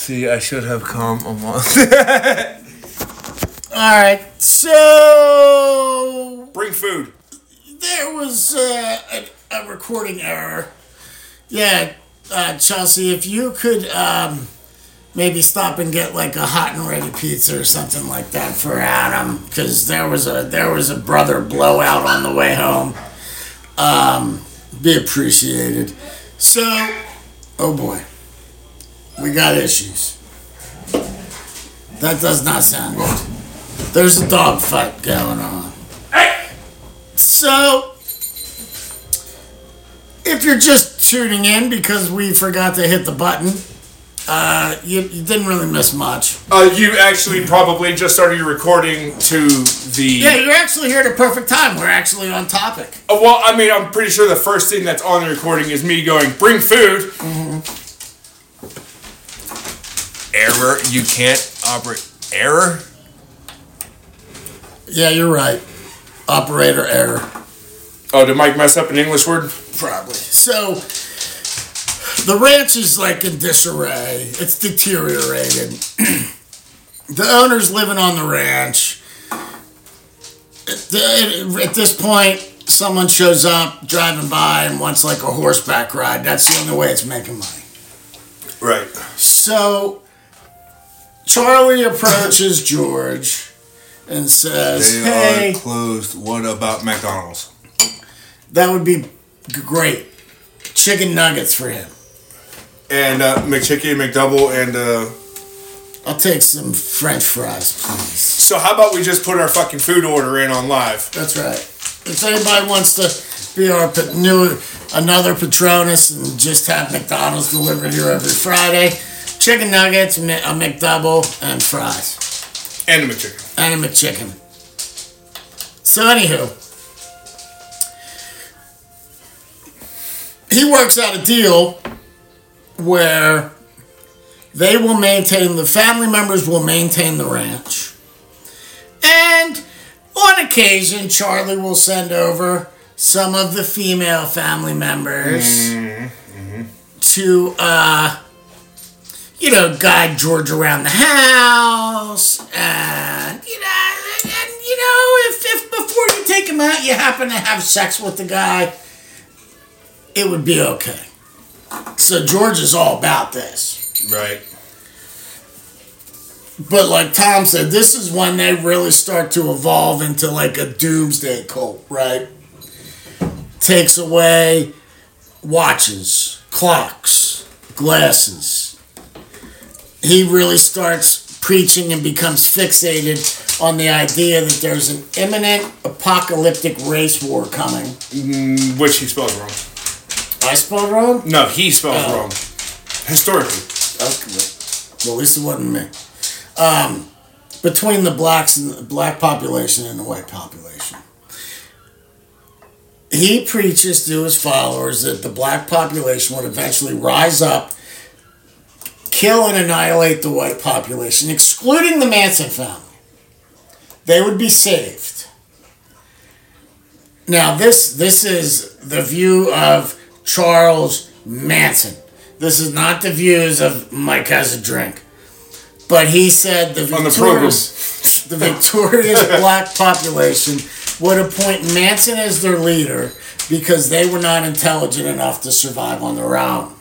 See, I should have come a month. All right, so Bring food. there was uh, a, a recording error. Yeah, uh, Chelsea, if you could um, maybe stop and get like a hot and ready pizza or something like that for Adam, because there was a there was a brother blowout on the way home. Um, be appreciated. So, oh boy, we got issues. That does not sound good. There's a dog fight going on. So, if you're just tuning in because we forgot to hit the button, uh, you, you didn't really miss much. Uh, you actually probably just started your recording to the. Yeah, you're actually here at a perfect time. We're actually on topic. Uh, well, I mean, I'm pretty sure the first thing that's on the recording is me going, "Bring food." Error. You can't operate. Error? Yeah, you're right. Operator error. Oh, did Mike mess up an English word? Probably. So, the ranch is like in disarray. It's deteriorated. the owner's living on the ranch. At, at this point, someone shows up driving by and wants like a horseback ride. That's the only way it's making money. Right. So, Charlie approaches George and says, They Hey, are closed. What about McDonald's? that would be great. Chicken nuggets for him. And uh, McChicken, McDouble, and uh, I'll take some French fries, please. so how about we just put our fucking food order in on live? That's right. If anybody wants to be our new another Patronus and just have McDonald's delivered here every Friday, chicken nuggets, a McDouble, and fries, And a McChicken. and a McChicken. So anywho, he works out a deal where they will maintain the family members will maintain the ranch and on occasion charlie will send over some of the female family members to uh you know guide george around the house and you know and you know if, if before you take him out you happen to have sex with the guy it would be okay so george is all about this Right. but like Tom said, this is when they really start to evolve into like a doomsday cult, right? Takes away watches, clocks, glasses. He really starts preaching and becomes fixated on the idea that there's an imminent apocalyptic race war coming. Which he spelled wrong. I spelled wrong? No, he spelled Oh. wrong. Historically. Okay. Well, at least it wasn't me. Um, between the blacks and the black population and the white population. He preaches to his followers that the black population would eventually rise up, kill and annihilate the white population, excluding the Manson family. They would be saved. Now, this this is the view of Charles Manson. This is not the views of Mike has a drink. But he said the On the victorious, the victorious black population would appoint Manson as their leader because they were not intelligent enough to survive on their own.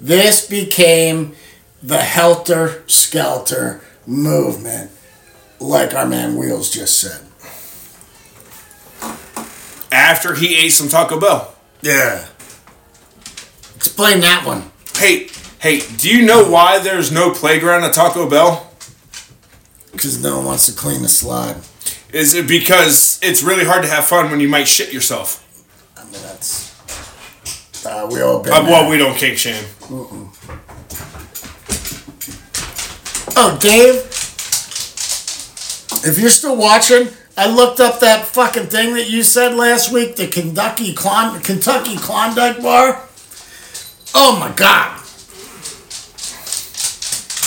This became the helter skelter movement, like our man Wheels just said. After he ate some Taco Bell. Yeah. Explain that one. Hey, hey, do you know why there's no playground at Taco Bell? Because no one wants to clean the slide. Is it because it's really hard to have fun when you might shit yourself? I mean, that's. Uh, we all been Uh, well, we don't kink shame. Oh, Dave, if you're still watching, I looked up that fucking thing that you said last week, the Kentucky Klond- Kentucky Klondike bar. Oh my god.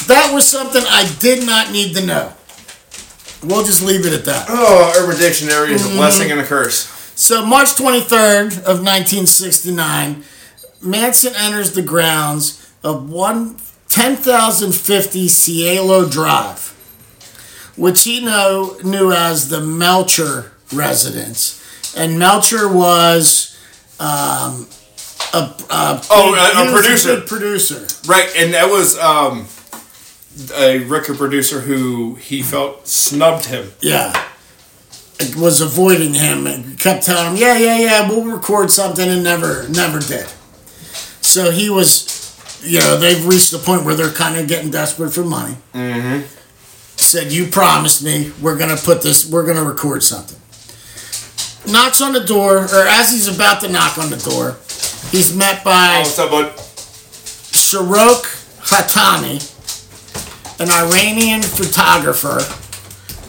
That was something I did not need to know. We'll just leave it at that. Oh, Urban Dictionary is a mm-hmm. blessing and a curse. So, March 23rd of 1969, Manson enters the grounds of 10,050 Cielo Drive, which he know, knew as the Melcher residence. And Melcher was um, a, a, Oh, a- a producer. big producer. Right, and that was um, a record producer who he felt snubbed him. Yeah. It was avoiding him and kept telling him, yeah, yeah, yeah, we'll record something and never, never did. So he was, you know, they've reached the point where they're kind of getting desperate for money. Mm-hmm. Said, you promised me we're going to put this, we're going to record something. Knocks on the door, or as he's about to knock on the door, he's met by Oh, what's up, bud? Shahrokh Hatami, an Iranian photographer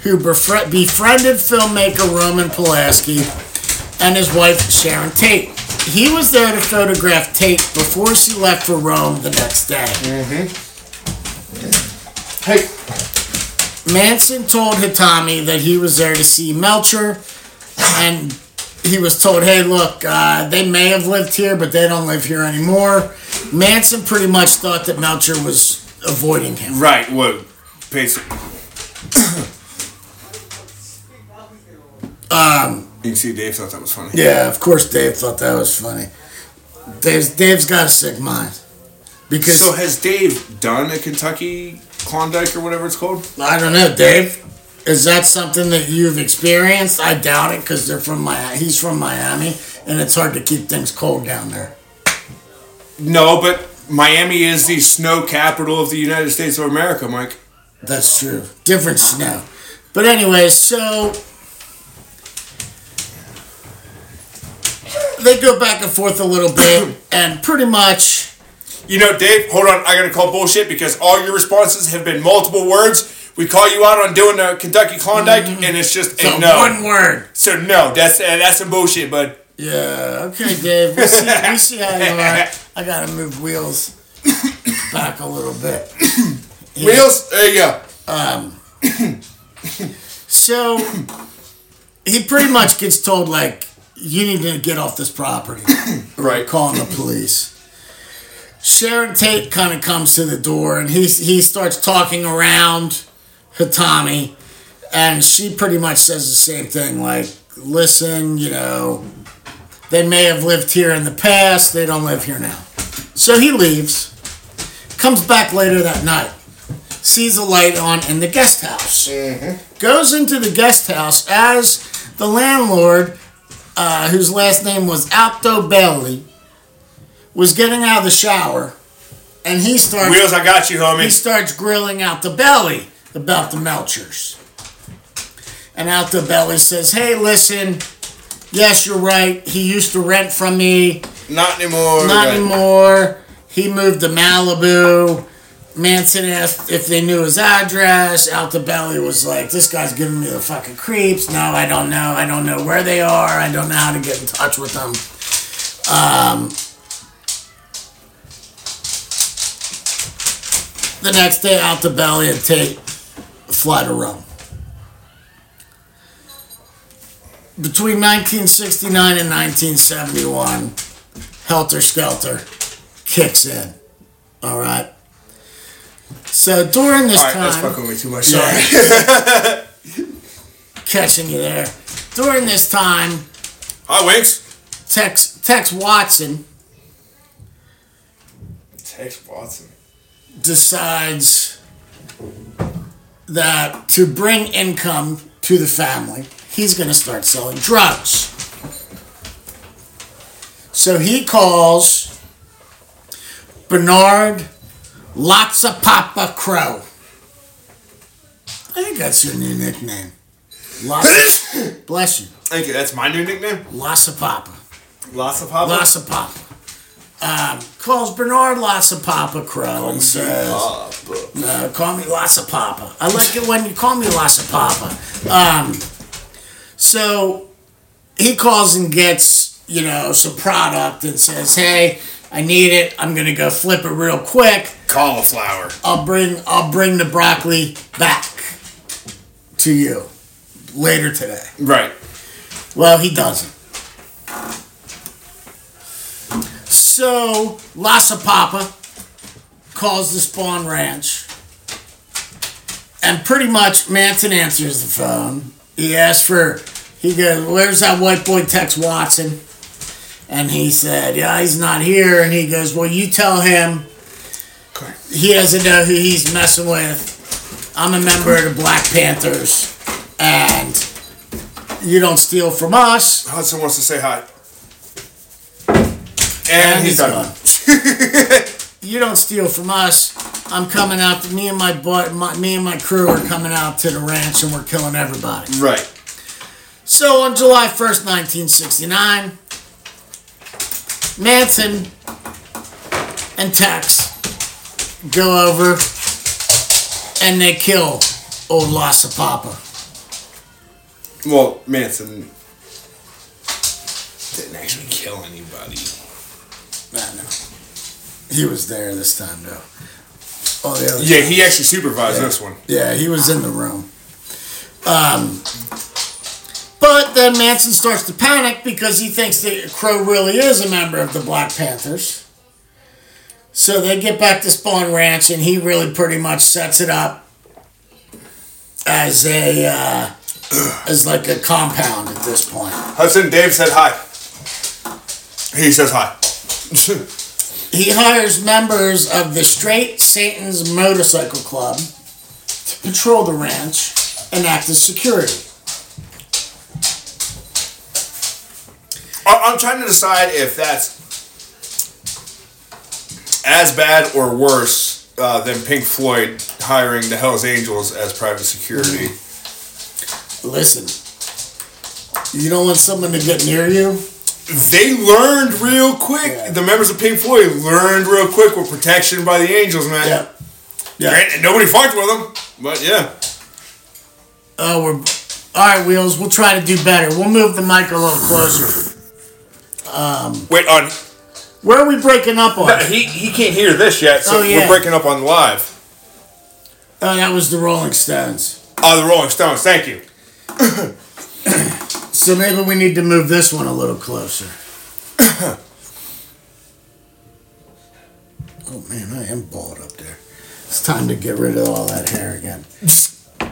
who befri- befriended filmmaker Roman Polanski and his wife Sharon Tate. He was there to photograph Tate before she left for Rome the next day. Hey, Manson told Hatami that he was there to see Melcher, and he was told, "Hey, look, uh, they may have lived here, but they don't live here anymore." Manson pretty much thought that Melcher was avoiding him. right, what? Basically. Um, You can see Dave thought that was funny. Yeah, of course Dave thought that was funny. Dave's, Dave's got a sick mind. Because, So has Dave done a Kentucky Klondike or whatever it's called? I don't know, Dave, is that something that you've experienced? I doubt it because they're from Miami. He's from Miami, and it's hard to keep things cold down there. No, but Miami is the snow capital of the United States of America, Mike. That's true. Different snow. But anyway, so they go back and forth a little bit, and pretty much You know, Dave, hold on. I gotta call bullshit because all your responses have been multiple words. We call you out on doing the Kentucky Klondike, and it's just a so no. one word. So no, that's uh, that's some bullshit, bud. Yeah, okay, Dave. We see, we see how you are. I gotta move wheels back a little bit. Wheels, there you go. Um. So he pretty much gets told like, you need to get off this property. Right. Calling the police. Sharon Tate kind of comes to the door and he he starts talking around Hatami, and she pretty much says the same thing like, listen, you know, they may have lived here in the past, they don't live here now. So he leaves, comes back later that night, sees a light on in the guest house, mm-hmm. goes into the guest house as the landlord, uh, whose last name was Altobelli, was getting out of the shower, and he starts Wheels, I got you, homie. he starts grilling Altobelli about the Melchers. And Altobelli says, Hey, listen, yes, you're right. He used to rent from me. Not anymore. Not Right. anymore. He moved to Malibu. Manson asked if they knew his address. Altobelli was like, This guy's giving me the fucking creeps. No, I don't know. I don't know where they are. I don't know how to get in touch with them. Um, the next day, Altobelli and Tate fly to Rome. Between 1969 and 1971, Helter Skelter kicks in. All right. So during this right, that's time, fucking with me too much. Sorry. catching you there. During this time, Hi, Winks. Tex Tex Watson Tex Watson. decides that to bring income to the family, he's going to start selling drugs. So he calls Bernard Lotsapapa Crowe. I think that's your new nickname. Lots, bless you. Thank you. That's my new nickname. Lotsapapa. Lots of pop. Lotsapapa. Um, calls Bernard Lots of Papa Crowe and says, uh, call me Lots of Papa. I like it when you call me Lotsapapa. Um, so he calls and gets, you know, some product and says, hey, I need it. I'm going to go flip it real quick. Cauliflower. I'll bring I'll bring the broccoli back to you later today. Right. Well, he doesn't. So Lassa Papa calls the Spahn Ranch. And pretty much Manson answers the phone. He asks for, he goes, Where's that white boy Tex Watson? And he said, Yeah, he's not here. And he goes, Well, you tell him he doesn't know uh, who he's messing with. I'm a member of the Black Panthers. And you don't steal from us. Hudson wants to say hi. And, And he's he's done. you don't steal from us. I'm coming out. To, me and my, boy, my me and my crew are coming out to the ranch, and we're killing everybody. Right. So on July 1st, 1969, Manson and Tex go over and they kill old Lhasa Papa. Well, Manson didn't actually kill anybody. I know. He was there this time, though. Oh, the other Yeah, he actually supervised this one. Yeah, he was in the room. Um, but then Manson starts to panic because he thinks that Crowe really is a member of the Black Panthers. So they get back to Spahn Ranch, and he really pretty much sets it up as a uh, as like a compound at this point. Hudson, Dave said hi. He says hi. He hires members of the Straight Satan's Motorcycle Club to patrol the ranch and act as security. I'm trying to decide if that's as bad or worse uh, than Pink Floyd hiring the Hells Angels as private security. Listen, you don't want someone to get near you. They learned real quick. Yeah. The members of Pink Floyd learned real quick with protection by the Angels, man. Yeah, yeah. And nobody fucked with them, but yeah. Oh, we're all right, wheels. We'll try to do better. We'll move the mic a little closer. Wait, on Where are we breaking up on? he he can't hear this yet, so Oh, yeah. we're breaking up on live. Oh, that was the Rolling Stones. Oh, the Rolling Stones. Thank you. So maybe we need to move this one a little closer. oh man, I am bald up there. It's time to get rid of all that hair again.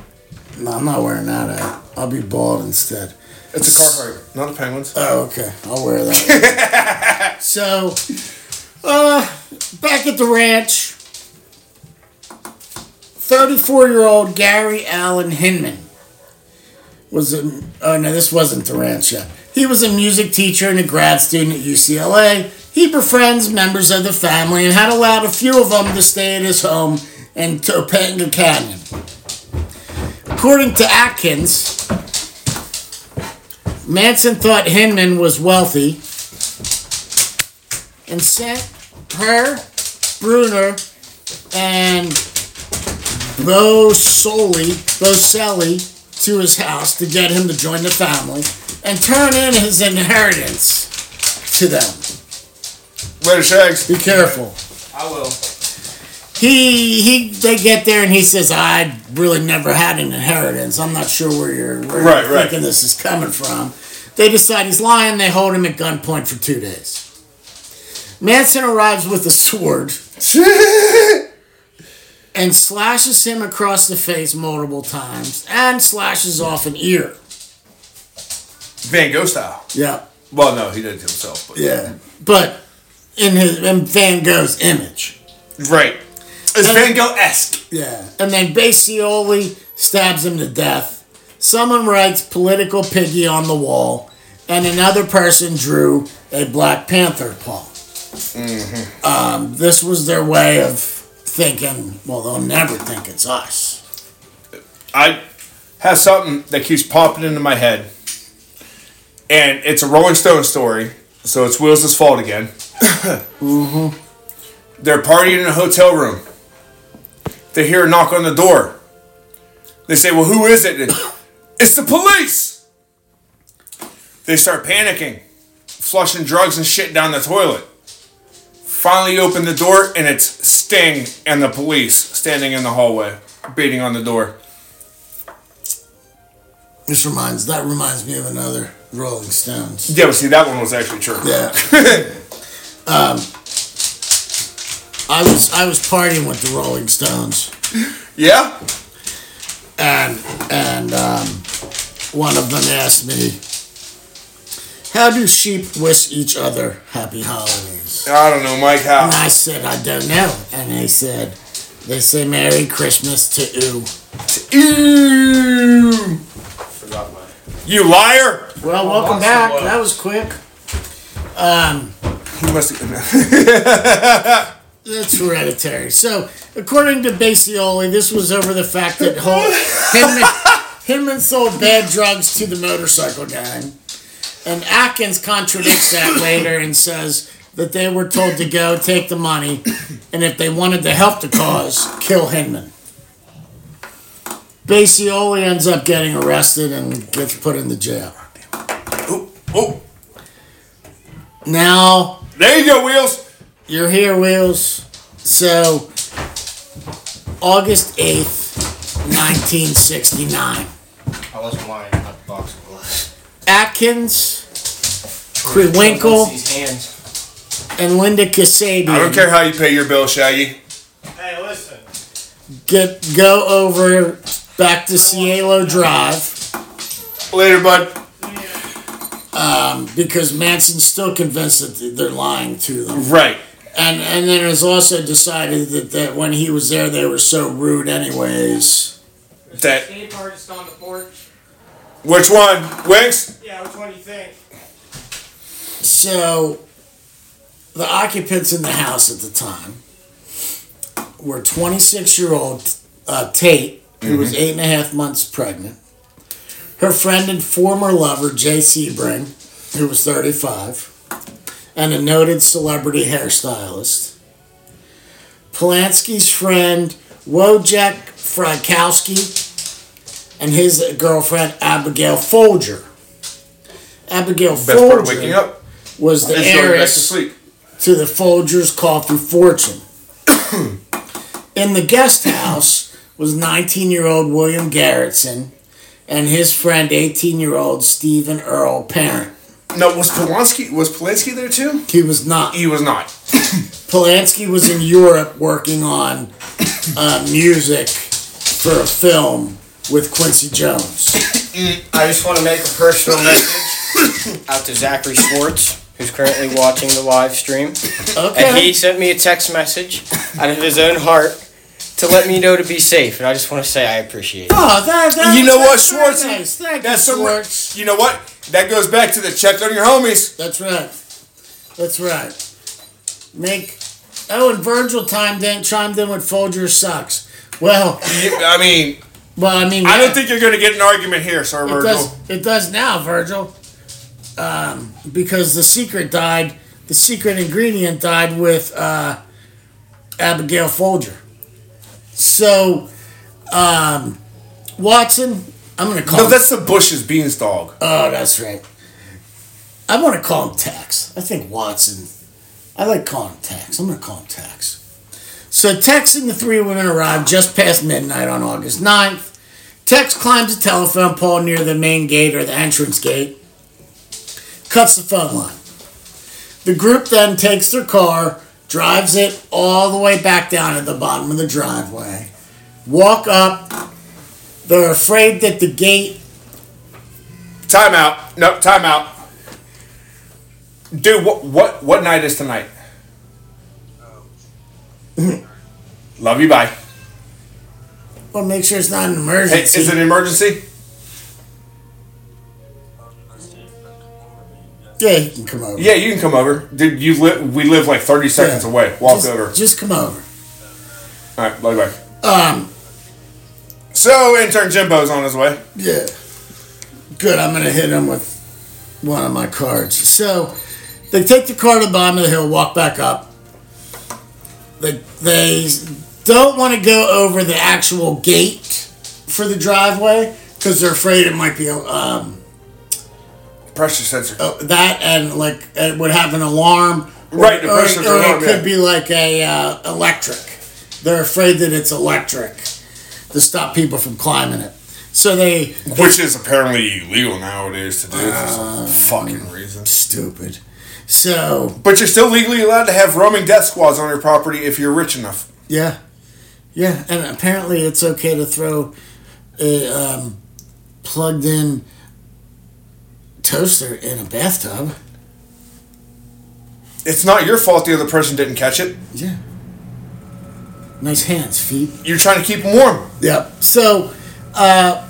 No, I'm not wearing that out. I'll be bald instead. It's a Carhartt, not a Penguins. Oh, okay. I'll wear that. so, uh, back at the ranch, 34 year old Gary Allen Hinman was a. Oh, no, this wasn't the ranch yet. He was a music teacher and a grad student at UCLA. He befriends members of the family and had allowed a few of them to stay at his home in Topanga Canyon. According to Atkins, Manson thought Hinman was wealthy and sent her, Brunner, and Bo Soli, Boselli to his house to get him to join the family and turn in his inheritance to them. Later, Shags. Be careful. I will. He he they get there and he says, I really never had an inheritance. I'm not sure where you're, where Right, you're right. thinking this is coming from. They decide he's lying, they hold him at gunpoint for two days. Manson arrives with a sword and slashes him across the face multiple times and slashes off an ear. Van Gogh style. Yeah. Well, no, he did it himself. But Yeah. But in his in Van Gogh's image. Right. It's Van Gogh esque. Yeah. And then Basioli stabs him to death. Someone writes political piggy on the wall, and another person drew a Black Panther paw. Um, this was their way of thinking, well, they'll never think it's us. I have something that keeps popping into my head, and it's a Rolling Stone story, so it's Will's fault again. mm-hmm. They're partying in a hotel room. They hear a knock on the door. They say, "Well, who is it?" And, it's the police. They start panicking, flushing drugs and shit down the toilet. Finally, open the door, and it's Sting and the police standing in the hallway, beating on the door. This reminds that reminds me of another Rolling Stones. Yeah, but see, that one was actually true. Yeah. um, I was I was partying with the Rolling Stones, Yeah. and and um, one of them asked me, "How do sheep wish each other happy holidays?" I don't know, Mike. How? And How? I said, "I don't know," and they said, "They say Merry Christmas to you." Ew. Forgot mine. You liar! Well, welcome lots back. That was quick. Um, You must. That's hereditary. So, according to Basioli, this was over the fact that Hinman, Hinman sold bad drugs to the motorcycle gang. And Atkins contradicts that later and says that they were told to go take the money, and if they wanted to help the cause, kill Hinman. Basioli ends up getting arrested and gets put into jail. oh, oh, Now, there you go, Wheels. You're here, Wheels. So, August 8th, 1969. I lost mine. Not the box of gloves. Atkins, Krenwinkel, These hands. and Linda Kasabian I don't care how you pay your bill, Shaggy. Hey, listen. get go over back to Cielo Drive Later, bud. Um, because Manson's still convinced that they're lying to them. Right. And and then it was also decided that, that when he was there, they were so rude, anyways. That. Skate artist on the porch. Which one? Winks? Yeah, which one do you think? So, the occupants in the house at the time were 26 year old uh, Tate, who was eight and a half months pregnant, her friend and former lover, Jay Sebring, who was 35, and a noted celebrity hairstylist. Polanski's friend, Wojciech Frykowski, and his girlfriend, Abigail Folger. Abigail Best Folger waking up was the back to sleep. to the Folgers Coffee Fortune. In the guest house was 19 year old William Garretson and his friend 18 year old Stephen Earl Parent. No, was Polanski was Polanski there too? He was not. He was not. Polanski was in Europe working on uh, music for a film with Quincy Jones. I just want to make a personal message out to Zachary Schwartz, who's currently watching the live stream. And he sent me a text message out of his own heart to let me know to be safe. And I just want to say I appreciate it. Oh, that, that, You know what, Schwartz? Nice. Thank That's you, some. Schwartz. You know what? That goes back to the check on your homies. That's right. That's right. Make oh, and Virgil timed in, chimed in with Folger sucks. Well, I mean, well, I mean, I don't think you're going to get an argument here, Sir it Virgil. does. It does now, Virgil, um, because the secret died. The secret ingredient died with uh, Abigail Folger. So, um, Watson, I'm going to call. No, him- that's the Bush's beanstalk. Oh, that's right. I want to call him Tex. I think Watson. I like calling him Tex. I'm going to call him Tex. So Tex and the three women arrive just past midnight on August 9th. Tex climbs a telephone pole near the main gate or the entrance gate, cuts the phone line. The group then takes their car, drives it all the way back down to the bottom of the driveway, walk up. They're afraid that the gate Time out. No, time out. Dude, what what what night is tonight? Love you, bye. Well, make sure it's not an Hey, emergency. is it an emergency? yeah, you can come over. Yeah, you can come over. Dude, you live. We live like thirty seconds Yeah. away. Walk just, over. Just come over. All right, bye bye. Um, So intern Jimbo's on his way. yeah. Good. I'm gonna hit him with one of my cards. So they take the car to the bottom of the hill, walk back up. They they don't want to go over the actual gate for the driveway because they're afraid it might be a um, Pressure sensor. uh, that and like it would have an alarm. Or, Right, the or, pressure or alarm, it could yeah. be like a uh, electric. They're afraid that it's electric to stop people from climbing it. So they Which is apparently illegal nowadays to do for some Uh, fucking reason. stupid. So But you're still legally allowed to have roaming death squads on your property if you're rich enough. yeah, yeah, and apparently it's okay to throw a um, plugged-in toaster in a bathtub. It's not your fault the other person didn't catch it. Yeah. Nice hands, feet. You're trying to keep them warm. Yep. So, uh,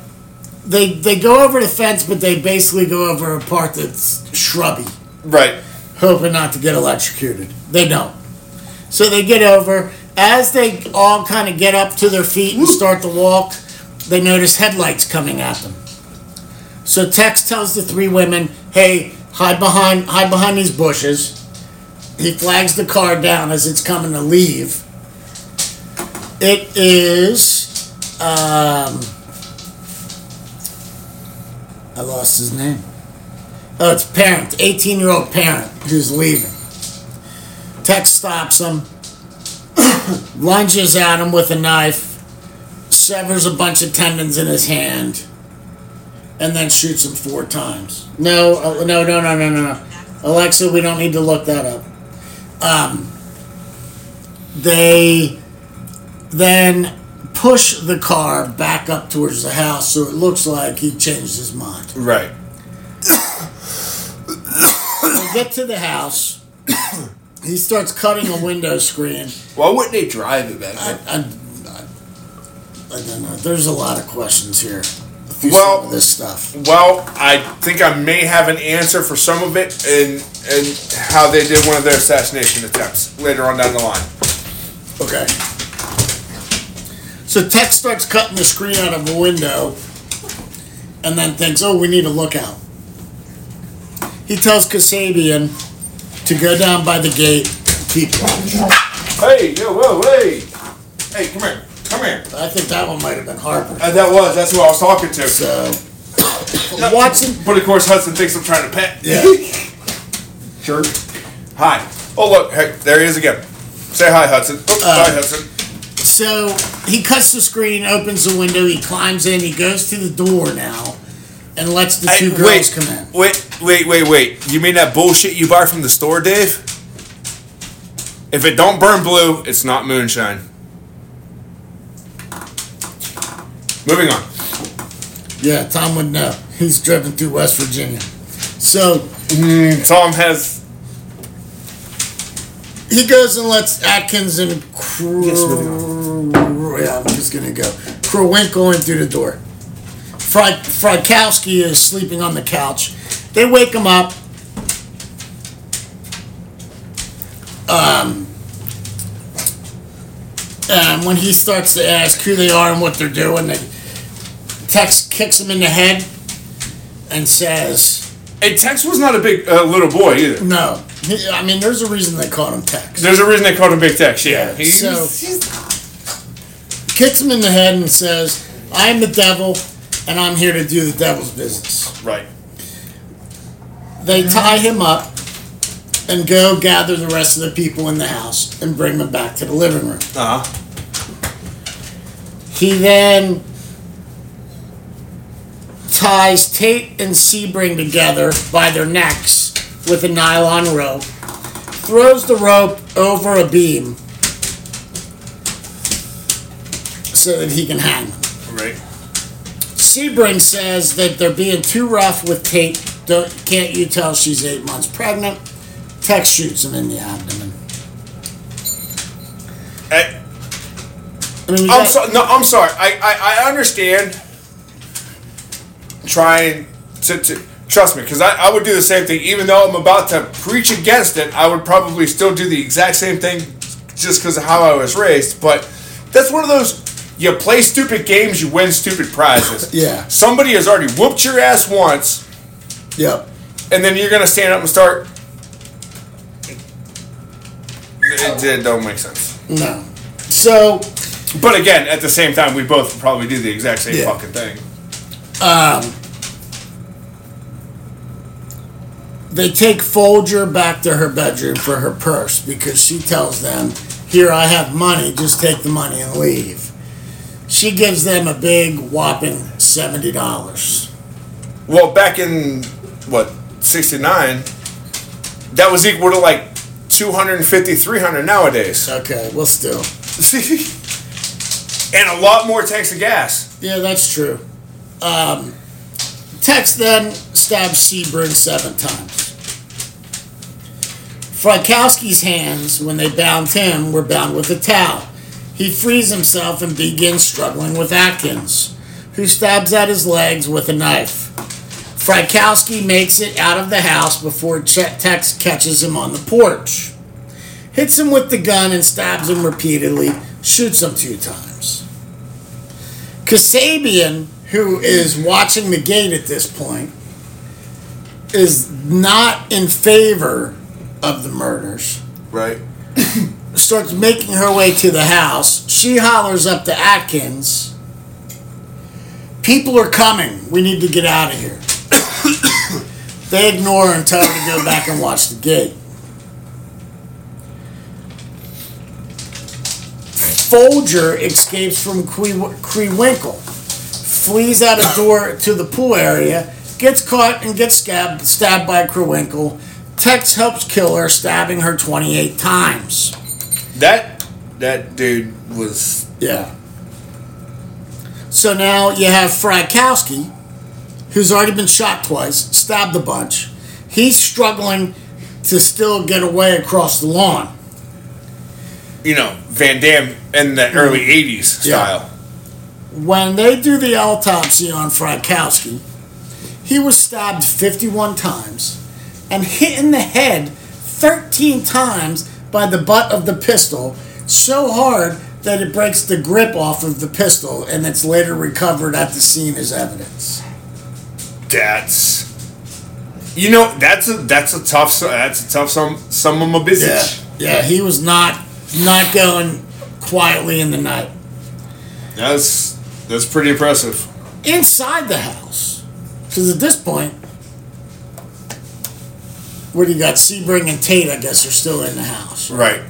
they they go over the fence, but they basically go over a part that's shrubby, Right. hoping not to get electrocuted. They don't. So they get over. As they all kind of get up to their feet and start to walk, they notice headlights coming at them. So Tex tells the three women, "Hey, hide behind hide behind these bushes." He flags the car down as it's coming to leave. It is um I lost his name. Oh, it's parent, 18 year old parent who's leaving. Tex stops him, lunges at him with a knife, severs a bunch of tendons in his hand, and then shoots him four times. No, uh, no, no, no, no, no, no. Alexa, we don't need to look that up. Um, they then push the car back up towards the house so it looks like he changed his mind. Right. They get to the house. He starts cutting a window screen. Why wouldn't they drive it back I? I, I, I don't know. There's a lot of questions here. Well- this stuff. Well, I think I may have an answer for some of it and and how they did one of their assassination attempts later on down the line. Okay. So Tech starts cutting the screen out of a window and then thinks, oh, we need a lookout. He tells Kasabian to go down by the gate, keep watch. Hey, yo, whoa, hey, hey, come here, come here. I think that one might have been Harper. Uh, that was that's who I was talking to. So, Watson, But of course, Hudson thinks I'm trying to pet. yeah. Jerk. Hi. Oh look, hey, there he is again. Say hi, Hudson. Oh, hi, Hudson. So he cuts the screen, opens the window, he climbs in, he goes to the door now, and lets the two Hey, girls wait, come in. Wait, wait, wait, wait. You mean that bullshit you buy from the store, Dave? If it don't burn blue, it's not moonshine. Moving on. Yeah, Tom would know. He's driven through West Virginia. So mm, Tom has. He goes and lets Atkins and Cro- Yes, yeah, I'm just gonna go. Krenwinkel in through the door. Fry Frykowski is sleeping on the couch. They wake him up. Um, and when he starts to ask who they are and what they're doing, they, Tex kicks him in the head and says, Hey, Tex was not a big uh, little boy either. "No." He- I mean, there's a reason they called him Tex. There's a reason they called him Big Tex. Yeah. He- So- he's- kicks him in the head and says, I'm the devil and I'm here to do the devil's business. right. They tie him up and go gather the rest of the people in the house and bring them back to the living room. Uh huh. He then ties Tate and Sebring together by their necks with a nylon rope, throws the rope over a beam so that he can hang them. Right. Sebring says that they're being too rough with Tate. Don't, can't you tell she's eight months pregnant? Tex shoots him in the abdomen. Hey, I mean, I'm, got- so, no, I'm sorry. I, I, I understand trying to, to trust me because I, I would do the same thing. Even though I'm about to preach against it, I would probably still do the exact same thing just because of how I was raised. But that's one of those you play stupid games, you win stupid prizes. Yeah. Somebody has already whooped your ass once, Yep. and then you're gonna stand up and start. It, it don't make sense. No. So, But again, at the same time, we both probably do the exact same Yeah. fucking thing. um, they take Folger back to her bedroom for her purse because she tells them, Here, I have money, just take the money and leave. She gives them a big whopping $70. Well, back in what '69, that was equal to like 250, 300 nowadays. Okay, well, still. and a lot more tanks of gas. Yeah, that's true. Um, Tex then stabs Sebring seven times. Frykowski's hands, when they bound him, were bound with a towel. He frees himself and begins struggling with Atkins, who stabs at his legs with a knife. Frykowski makes it out of the house before Tex catches him on the porch. Hits him with the gun and stabs him repeatedly, shoots him two times. Kasabian, who is watching the gate at this point, is not in favor of the murders. Right. Starts making her way to the house. She hollers up to Atkins. People are coming. We need to get out of here. they ignore her and tell her to go back and watch the gate. Folger escapes from Krenwinkel, flees out a door to the pool area, gets caught and gets stabbed, stabbed by Krenwinkel. Tex helps kill her, stabbing her 28 times. That that dude was Yeah. So now you have Frykowski, who's already been shot twice, stabbed a bunch. He's struggling to still get away across the lawn. you know Van Damme in the mm-hmm. early '80s Yeah. When they do the autopsy on Frykowski, he was stabbed 51 times and hit in the head 13 times by the butt of the pistol so hard that it breaks the grip off of the pistol and it's later recovered at the scene as evidence. That's you know that's a that's a tough that's a tough some some of my business. Yeah, he was not not going quietly in the night. That's that's pretty impressive. Inside the house, because at this point, what do you got? Sebring and Tate, I guess, are still in the house. Right.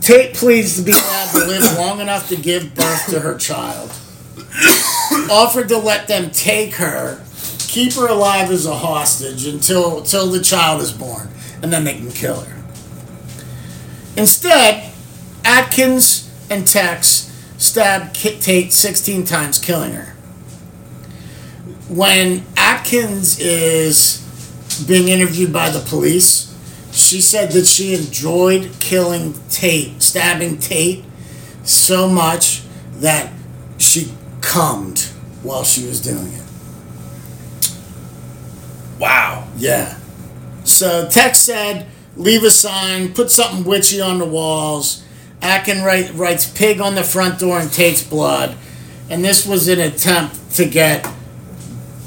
Tate pleads to be allowed to live long enough to give birth to her child. Offered to let them take her, keep her alive as a hostage until until the child is born, and then they can kill her. Instead, Atkins and Tex stab Ki- Tate 16 times, killing her. When Atkins is being interviewed by the police, she said that she enjoyed killing Tate, stabbing Tate so much that she cummed while she was doing it. Wow. Yeah. So Tex said, leave a sign, put something witchy on the walls. Akin write, writes pig on the front door and Tate's blood. And this was an attempt to get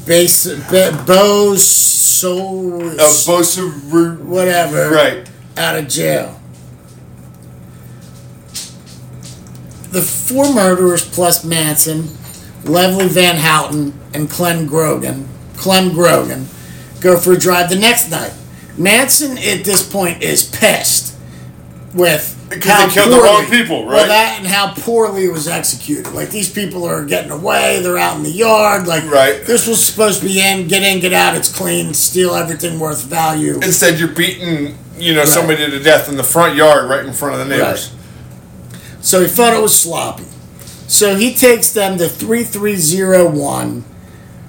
base, Be, Bo so A Bosa root. whatever Right. out of jail. The four murderers plus Manson, Leslie Van Houten, and Clem Grogan, Clem Grogan, go for a drive the next night. Manson at this point is pissed with Because they killed the wrong people, right? Well, that and how poorly it was executed. Like these people are getting away, they're out in the yard. Like Right. this was supposed to be in, get in, get out. It's clean, steal everything worth value. Instead, you're beating you know somebody to death in the front yard, right in front of the neighbors. So he thought it was sloppy. So he takes them to 3301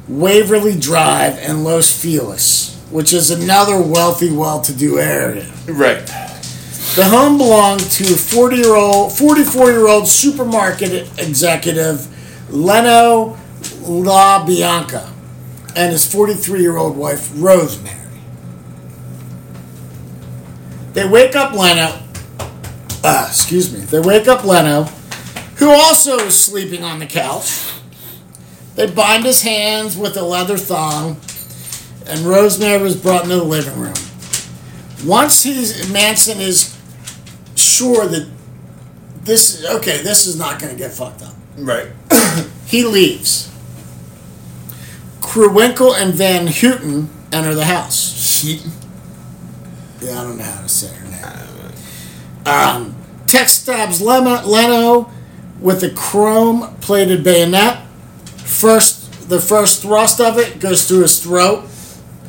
Waverly Drive in Los Feliz, which is another wealthy, well to do area. Right. The home belonged to 40 year old, 44 year old supermarket executive Leno La Bianca and his 43 year old wife Rosemary. They wake up Leno, uh, excuse me, they wake up Leno, who also is sleeping on the couch. They bind his hands with a leather thong, and Rosemary was brought into the living room. Once he's Manson is sure that this okay, this is not going to get fucked up. Right. He leaves. Krenwinkel and Van Houten enter the house. Yeah, I don't know how to say her name. Um, Tex stabs Lema, Leno with a chrome plated bayonet. First, the first thrust of it goes through his throat.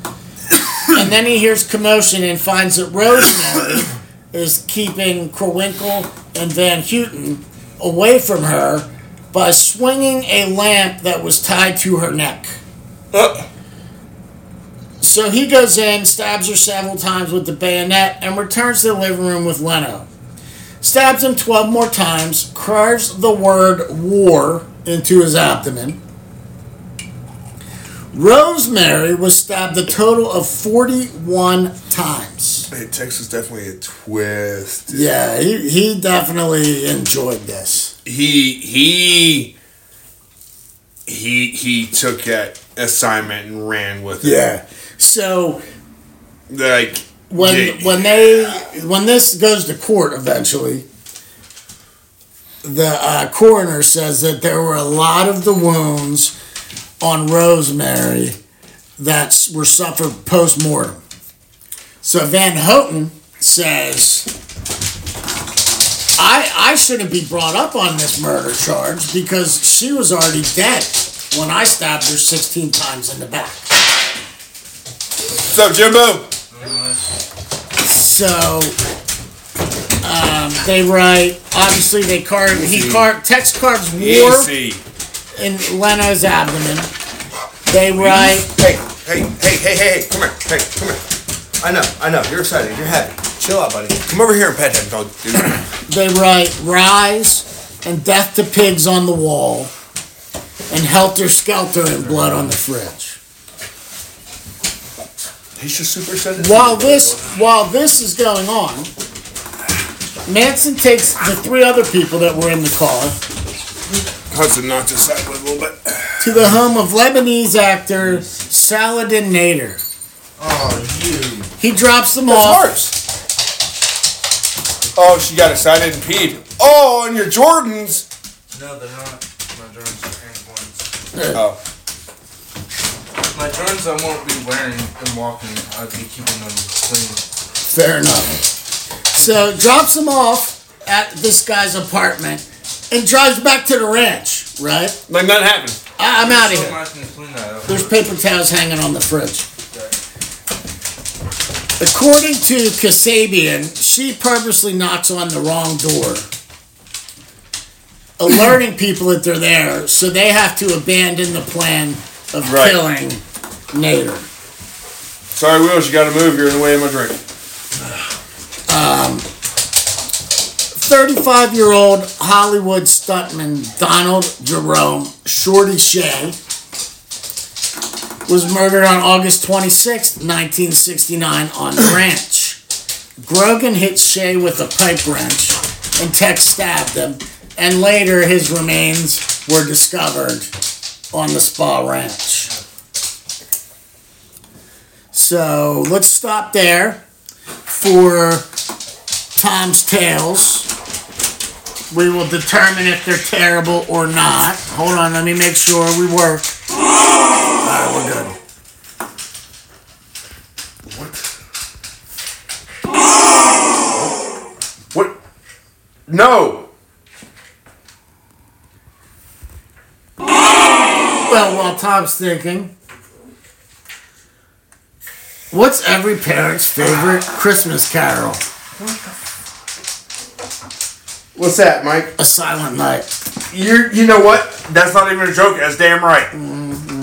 and and then he hears commotion and finds that Rosemary is keeping Krenwinkel and Van Houten away from her by swinging a lamp that was tied to her neck. Uh, So he goes in, stabs her several times with the bayonet, and returns to the living room with Leno. Stabs him 12 more times, carves the word war into his abdomen. Rosemary was stabbed a total of 41 times. Hey, Texas definitely a twist. Yeah, he, he definitely enjoyed this. he he he he took that assignment and ran with it. Yeah. So Like when yeah, when they when this goes to court eventually the uh, coroner says that there were a lot of the wounds on rosemary that were suffered post-mortem so van houten says I, I shouldn't be brought up on this murder charge because she was already dead when I stabbed her 16 times in the back. What's up, Jimbo? So um, they write. Obviously, they carve. He carved. Text carves war Easy. in Leno's abdomen. They write. Hey, hey, hey, hey, hey, hey, come here, hey, come here. I know, I know, you're excited, you're happy. Chill out, buddy. Come over here and pet that dog, dude. They write rise and death to pigs on the wall, and helter skelter and blood on the fridge. He's just super excited. While this while this is going on, Manson takes the three other people that were in the car Hudson knocked his sideways a little bit. to the home of Lebanese actor Saladin Nader. Oh, you. He drops them That's off. hers. Oh, she got excited and peed. Oh, and your Jordans. No, they're not. My Jordans are Air Ones. Oh, My Jordans I won't be wearing and walking. I'll be keeping them clean. Fair enough. So drops them off at this guy's apartment and drives back to the ranch. Right? like nothing happened. I- I'm out of So here. clean that up. There's paper towels hanging on the fridge. According to Kasabian, she purposely knocks on the wrong door, alerting people that they're there, so they have to abandon the plan of Right. killing Nader. Sorry, Wills, you got to move. You're in the way of my drink. Um, 35 year old Hollywood stuntman Donald Jerome Shorty Shea was murdered on August 26, 1969, on the ranch. Grogan hit Shea with a pipe wrench and Tex stabbed him, and later his remains were discovered on the Spahn Ranch. So let's stop there for Tom's Tales. We will determine if they're terrible or not. Hold on, let me make sure we work. Alright, we're good. What? No. Well, while Tom's thinking, what's every parent's favorite Christmas carol? What's that, Mike? A Silent Night. You you know what? That's not even a joke. That's damn right. Mm-hmm.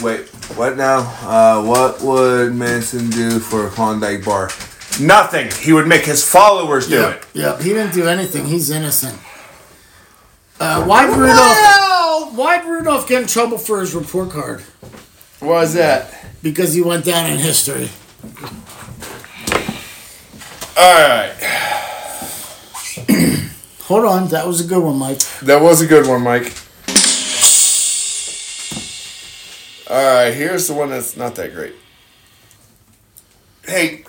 Wait, what now? Uh, what would Manson do for a Klondike bar? Nothing. He would make his followers do Yep, it. yep. He didn't do anything. He's innocent. Uh, why'd Rudolph? Why'd Rudolph get in trouble for his report card? Why is that? Because he went down in history. All right. Hold on, that was a good one, Mike. That was a good one, Mike. All right, here's the one that's not that great. Hey,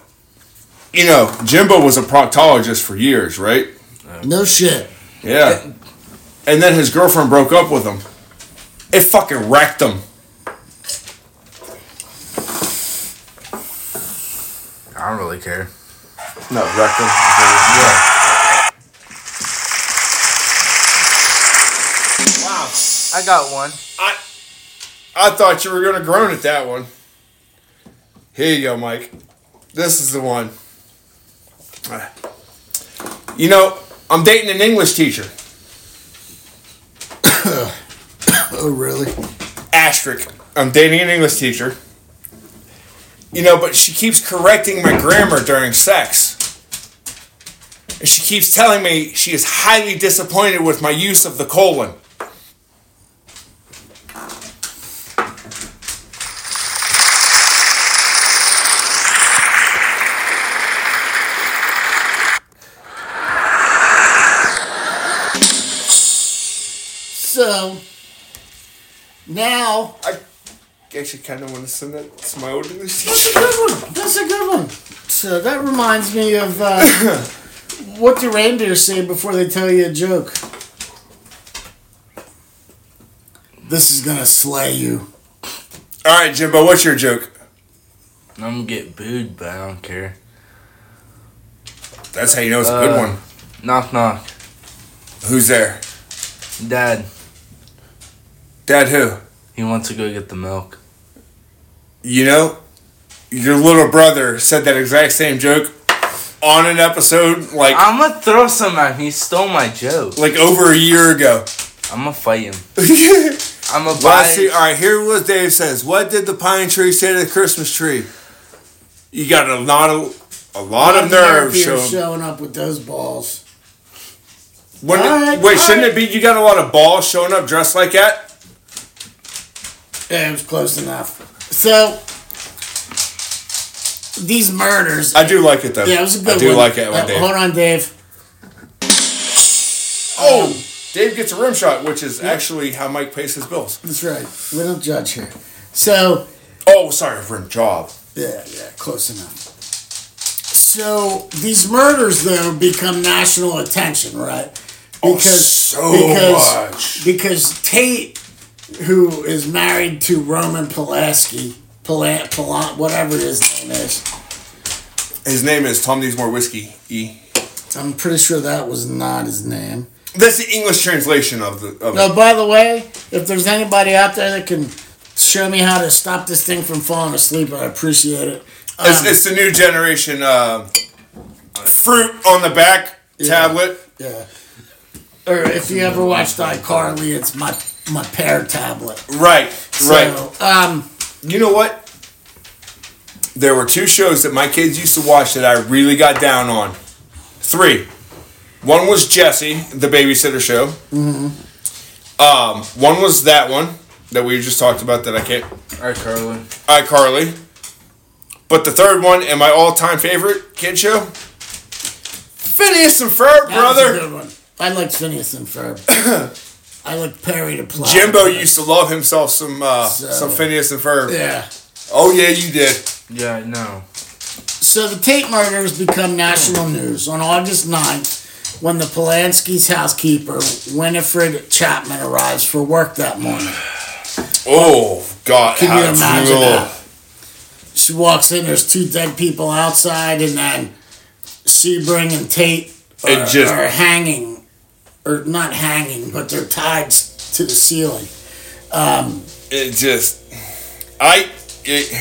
you know, Jimbo was a proctologist for years, right? No shit. Yeah. And then his girlfriend broke up with him. It fucking wrecked him. I don't really care. No, wrecked him. Yeah. Wow. I got one. I thought you were gonna groan at that one. Here you go, Mike. This is the one. You know, I'm dating an English teacher. Oh, really? Asterisk. I'm dating an English teacher. You know, but she keeps correcting my grammar during sex. And she keeps telling me she is highly disappointed with my use of the colon. So now I actually kind of want to send that to my old English that's a good one. That's a good one. So that reminds me of uh, what do reindeer say before they tell you a joke? This is gonna slay you. All right, Jimbo, what's your joke? I'm gonna get booed, but I don't care. That's how you know it's a good Uh, one. Knock knock. Who's there? Dad, Dad, who? he wants to go get the milk. You know, your little brother said that exact same joke on an episode like I'm gonna throw some at him. He stole my joke. like over a year ago. I'm gonna fight him. I'm gonna buy. see, all right. Here was Dave says. What did the pine tree say to the Christmas tree? You got a lot of a lot of nerve You're showing. showing up with those balls. When, All right, wait, all shouldn't it be you got a lot of balls showing up dressed like that? Yeah, it was close enough. So these murders. I do like it though. yeah, it was a good one. I do one. like it when Uh, Dave. Hold on, Dave. Oh, Dave gets a rim shot, which is actually how Mike pays his bills. That's right. We don't judge here. So Oh, sorry, rim job. Yeah, yeah, close enough. So these murders though become national attention, right? Oh, so because much. because Tate, who is married to Roman Pulaski, Pula, Pula, whatever his name is, His name is Tom Needs More Whiskey. E. I'm pretty sure that was not his name. That's the English translation of the. Of No, it. by the way, if there's anybody out there that can show me how to stop this thing from falling asleep, I appreciate it. It's, Um, it's the new generation uh, fruit on the back tablet. Yeah. Or if you ever watched iCarly, it's my my pear tablet. Right, right. Um, You know what? There were two shows that my kids used to watch that I really got down on. Three. One was Jesse, the babysitter show. Mm-hmm. Um, one was that one that we just talked about that I can't. Alright, Carly. iCarly. But the third one and my all-time favorite kid show, Phineas and Ferb, that was a brother. good one. I liked Phineas and Ferb. I liked Perry the play. Jimbo used to love himself some uh, So- some Phineas and Ferb. Yeah. Oh yeah, you did. Yeah, no. So the Tate murders become national news on August 9th when the Polanski's housekeeper, Winifred Chapman, arrives for work that morning. Oh God, Can how you imagine cool. that? She walks in, there's two dead people outside, and then Sebring and Tate are, It just- are hanging, or not hanging, but they're tied to the ceiling. Um, it just, I, it,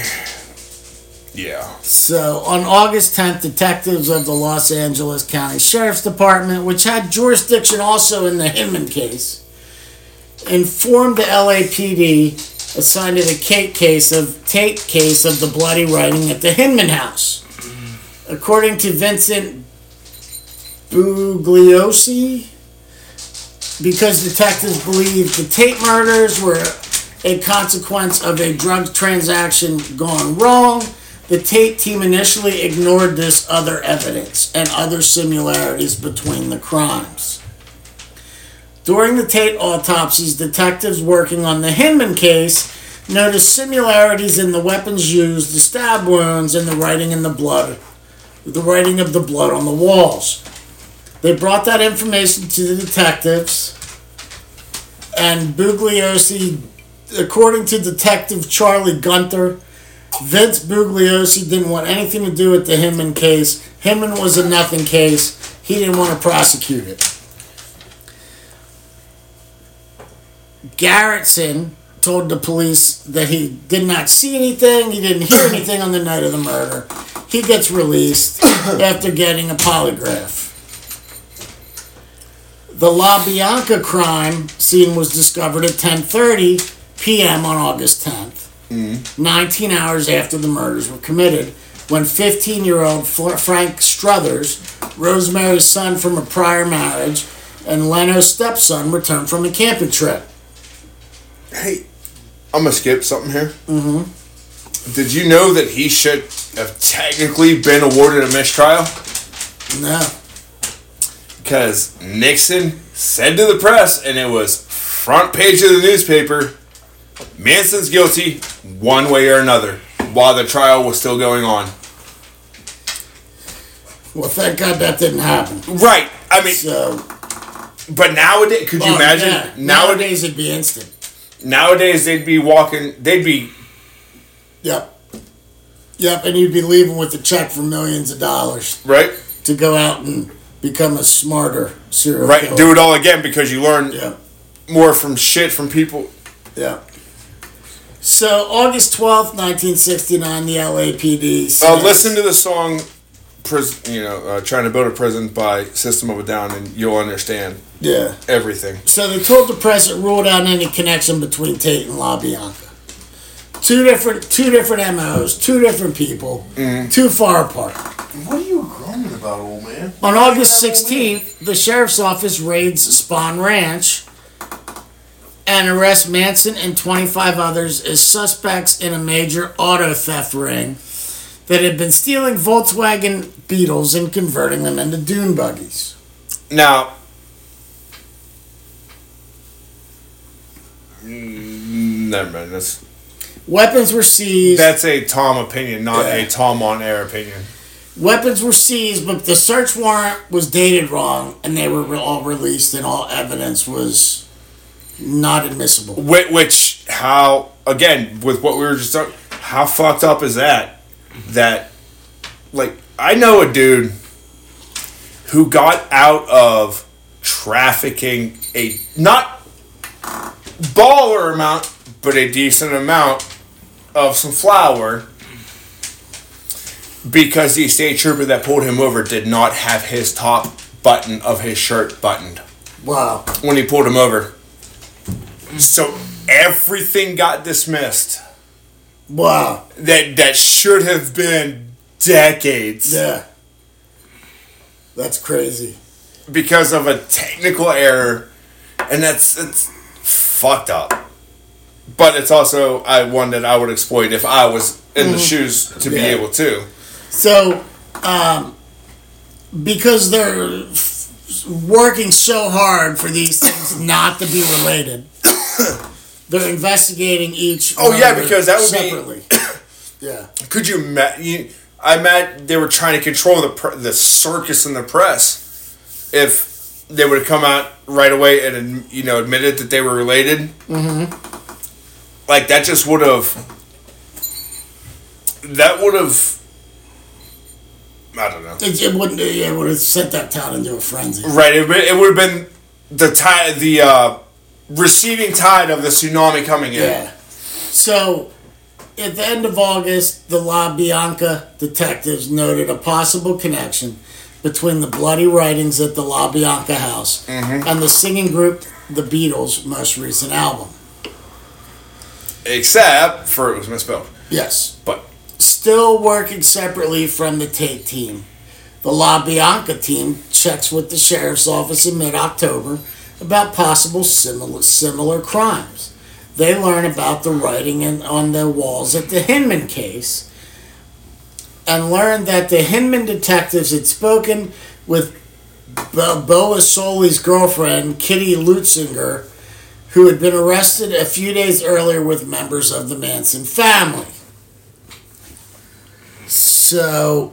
yeah. So on August 10th, detectives of the Los Angeles County Sheriff's Department, which had jurisdiction also in the Hinman case, informed the LAPD assigned to the Kate case of Tate case of the bloody writing at the Hinman house. Mm-hmm. According to Vincent Bugliosi, because detectives believe the Tate murders were a consequence of a drug transaction gone wrong, the Tate team initially ignored this other evidence and other similarities between the crimes. During the Tate autopsies, detectives working on the Hinman case noticed similarities in the weapons used, the stab wounds, and the writing in the blood, the writing of the blood on the walls. They brought that information to the detectives, and Bugliosi, according to Detective Charlie Gunther, Vince Bugliosi didn't want anything to do with the Hinman case. Hinman was a nothing case. He didn't want to prosecute it. Garretson told the police that he did not see anything, he didn't hear anything on the night of the murder. he gets released after getting a polygraph. The La Bianca crime scene was discovered at 10:30 p.m. on August 10th, 19 hours after the murders were committed, when 15-year-old Frank Struthers, Rosemary's son from a prior marriage, and Leno's stepson returned from a camping trip. Hey, I'm gonna skip something here. Mm-hmm. Did you know that he should have technically been awarded a mistrial? No. Because Nixon said to the press, and it was front page of the newspaper Manson's guilty one way or another while the trial was still going on. Well, thank God that didn't happen. Right. I mean, So, but nowadays, could you imagine? yeah, nowadays, nowadays it'd be instant. nowadays they'd be walking. They'd be Yep. Yep, and you'd be leaving with a check for millions of dollars right, to go out and become a smarter serial right. killer. Do it all again because you learn Yep. more from shit from people. Yeah. So August twelfth, nineteen sixty nine, the LAPD. Uh, says- listen to the song, prison you know, uh, trying to build a prison by System of a Down, and you'll understand Yeah. everything. So they told the press it ruled out any connection between Tate and La Bianca. Two different, two different MOs, two different people, Mm-hmm. too far apart. What are you groaning about, old man? On August 16th, the sheriff's office raids Spahn Ranch and arrests Manson and 25 others as suspects in a major auto theft ring that had been stealing Volkswagen Beetles and converting them into dune buggies. Now, mm, never mind. That's Weapons were seized. that's a Tom opinion, not Yeah. a Tom on air opinion. Weapons were seized, but the search warrant was dated wrong, and they were all released, and all evidence was not admissible. Which, which how again with what we were just talking, how fucked up is that? That like I know a dude who got out of trafficking a not baller amount, but a decent amount of some flour because the state trooper that pulled him over did not have his top button of his shirt buttoned Wow. when he pulled him over. So everything got dismissed Wow. that that should have been decades Yeah. That's crazy. because of a technical error, and that's it's fucked up. But it's also I one that I would exploit if I was in the mm-hmm. shoes to be able to. So, um, because they're f- working so hard for these things not to be related, they're investigating each. Oh, yeah, because that would be- yeah. Could you imagine? You, I meant they were trying to control the pr- the circus in the press. If they would have come out right away and you know admitted that they were related, mm-hmm. like that just would have. That would have. I don't know. It, it wouldn't. It would have sent that town into a frenzy. Right. It, would- it would have been the tide, the uh, receiving tide of the tsunami coming in. Yeah. So, at the end of August, the La Bianca detectives noted a possible connection between the bloody writings at the La Bianca house Mm-hmm. and the singing group The Beatles' most recent album. Except for it was misspelled. Yes. But Still working separately from the Tate team. The La Bianca team checks with the sheriff's office in mid October about possible similar, similar crimes. They learn about the writing in, on the walls at the Hinman case and learn that the Hinman detectives had spoken with Bo- Beausoleil's girlfriend, Kitty Lutesinger, who had been arrested a few days earlier with members of the Manson family. So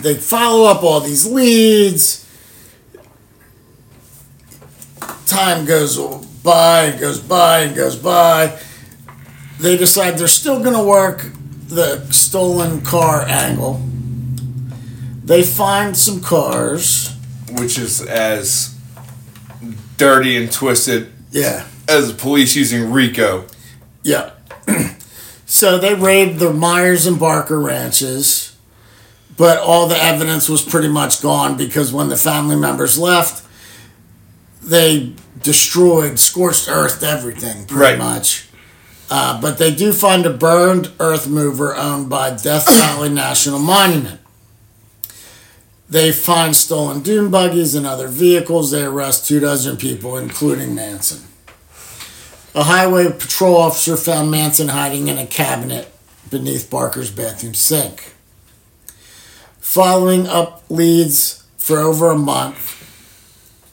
they follow up all these leads. Time goes by and goes by and goes by. They decide they're still going to work the stolen car angle. They find some cars. which is as dirty and twisted Yeah. as the police using Rico. Yeah. So they raided the Myers and Barker ranches, but all the evidence was pretty much gone because when the family members left, they destroyed, scorched earth everything pretty Right. much. Uh, but they do find a burned earth mover owned by Death Valley National Monument. They find stolen dune buggies and other vehicles. They arrest two dozen people, including Manson. A highway patrol officer found Manson hiding in a cabinet beneath Barker's bathroom sink. Following up leads for over a month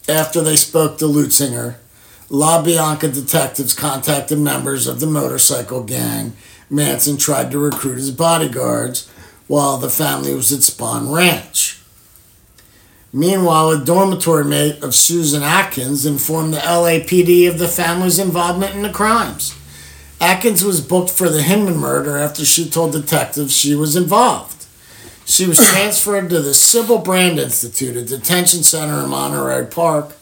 after they spoke to Lutesinger, La Bianca detectives contacted members of the motorcycle gang Manson tried to recruit his bodyguards while the family was at Spahn Ranch. Meanwhile, a dormitory mate of Susan Atkins informed the LAPD of the family's involvement in the crimes. Atkins was booked for the Hinman murder after she told detectives she was involved. She was transferred to the Sybil Brand Institute, a detention center in Monterey Park,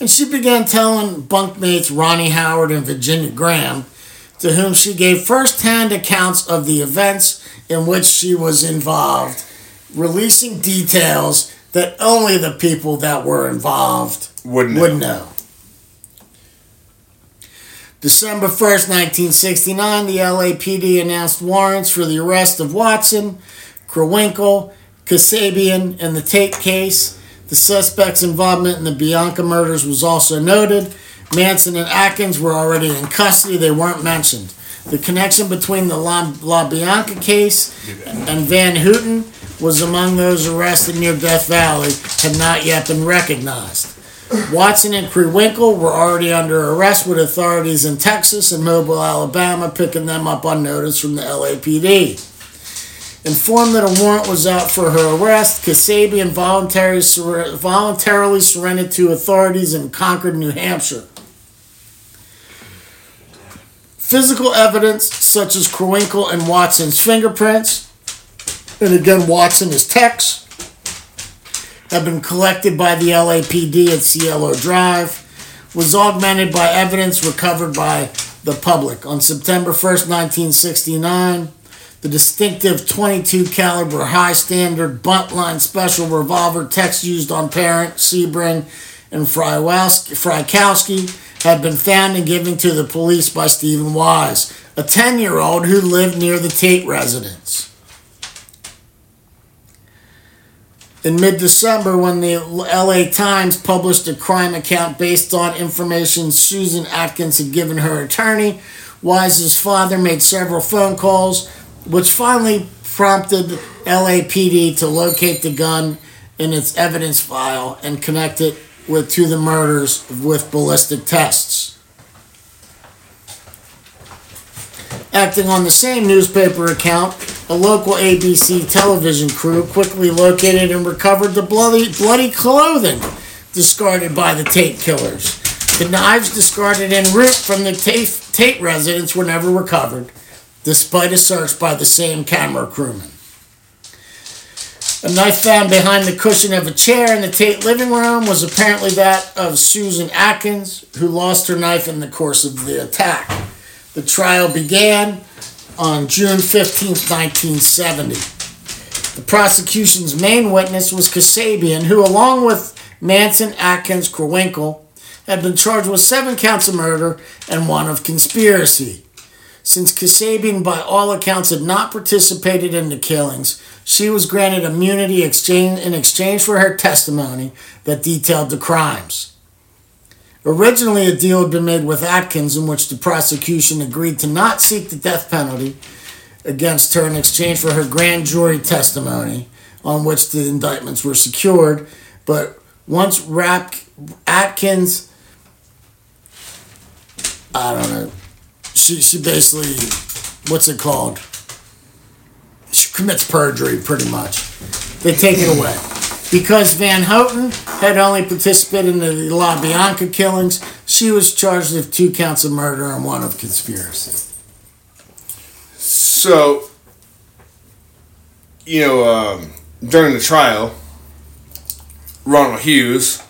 and she began telling bunkmates Ronnie Howard and Virginia Graham, to whom she gave first-hand accounts of the events in which she was involved, releasing details that only the people that were involved Wouldn't would know. know. December 1st, 1969, the LAPD announced warrants for the arrest of Watson, Krenwinkel, Kasabian and the Tate case. The suspect's involvement in the Bianca murders was also noted. Manson and Atkins were already in custody, they weren't mentioned. The connection between the La, La Bianca case and Van Houten was among those arrested near Death Valley had not yet been recognized. Watson and Krenwinkel were already under arrest with authorities in Texas and Mobile, Alabama, picking them up on notice from the LAPD. Informed that a warrant was out for her arrest, Kasabian voluntarily, sur- voluntarily surrendered to authorities in Concord, New Hampshire. Physical evidence, such as Krenwinkel and Watson's fingerprints, and again, Watson is Tex, have been collected by the LAPD at Cielo Drive, was augmented by evidence recovered by the public. On September 1st, 1969, the distinctive 22 caliber high standard buntline special revolver Tex used on Parent, Sebring, and Frykowski had been found and given to the police by Steven Weiss, a 10 year old who lived near the Tate residence. In mid December, when the LA Times published a crime account based on information Susan Atkins had given her attorney, Weiss's father made several phone calls, which finally prompted LAPD to locate the gun in its evidence file and connect it with to the murders with ballistic tests. Acting on the same newspaper account, a local ABC television crew quickly located and recovered the bloody, bloody clothing discarded by the Tate killers. The knives discarded en route from the Tate, Tate residence were never recovered, despite a search by the same camera crewman. A knife found behind the cushion of a chair in the Tate living room was apparently that of Susan Atkins, who lost her knife in the course of the attack. The trial began on June 15, 1970. The prosecution's main witness was Kasabian, who, along with Manson, Atkins, Krenwinkel, had been charged with seven counts of murder and one of conspiracy. Since Kasabian, by all accounts, had not participated in the killings, she was granted immunity in exchange for her testimony that detailed the crimes. Originally, a deal had been made with Atkins in which the prosecution agreed to not seek the death penalty against her in exchange for her grand jury testimony, on which the indictments were secured. But once Rap- Atkins, I don't know, she, she basically, what's it called? She commits perjury, pretty much. They take it away. Because Van Houten had only participated in the La Bianca killings, she was charged with two counts of murder and one of conspiracy. So, you know, um, during the trial, Ronald Hughes,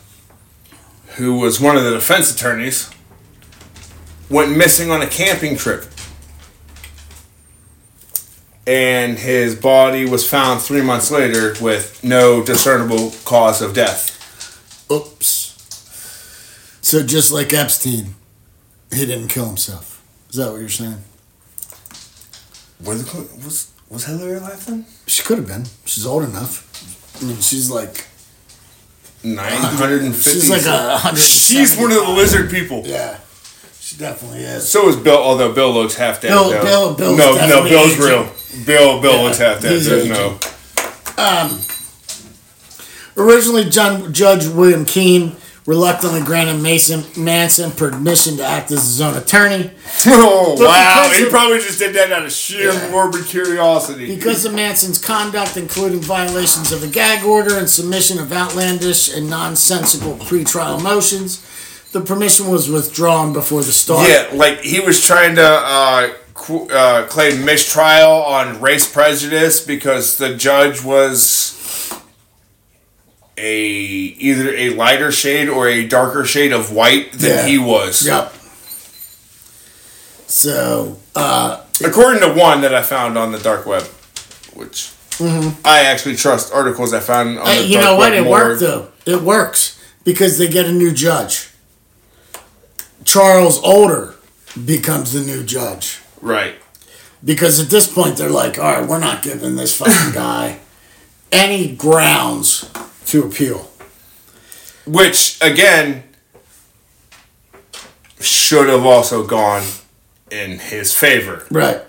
who was one of the defense attorneys, went missing on a camping trip. And his body was found three months later with no discernible cause of death. Oops. So just like Epstein, he didn't kill himself. Is that what you're saying? Were the, was was Hillary alive then? She could have been. She's old enough. I mean, she's like Nine hundred and fifty. she's like a hundred. She's one of the lizard people. Yeah, she definitely is. So is Bill, although Bill looks half dead. Bill- though. Bill- Bill's no, no, Bill's aging. real. Bill, Bill Yeah, looks half dead. There's no. Um, originally, John, Judge William Keene reluctantly granted Mason Manson permission to act as his own attorney. Oh But wow! He of- probably just did that out of sheer Yeah. morbid curiosity. Because of Manson's conduct, including violations of a gag order and submission of outlandish and nonsensical pretrial motions, the permission was withdrawn before the start. Yeah, like he was trying to uh, qu- uh, claim mistrial on race prejudice because the judge was a either a lighter shade or a darker shade of white than Yeah. he was. Yep. So, uh, According to one that I found on the dark web, which I actually trust articles I found on the you dark know what? web It more. worked though. It works because they get a new judge. Charles Older becomes the new judge. Right. Because at this point, they're like, all right, we're not giving this fucking guy any grounds to appeal. Which again should have also gone in his favor. Right.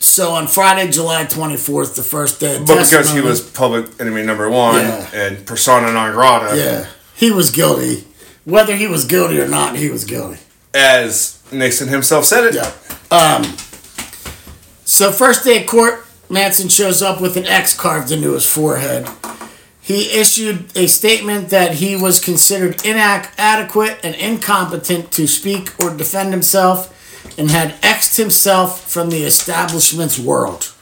So on Friday, July 24th, the first day of But because he was public enemy number one Yeah. and persona non grata, Yeah. He was guilty. Whether he was guilty or not, he was guilty. as Nixon himself said it. Yeah. Um, so first day of court, Manson shows up with an X carved into his forehead. He issued a statement that he was considered inadequate and incompetent to speak or defend himself and had X'd himself from the establishment's world.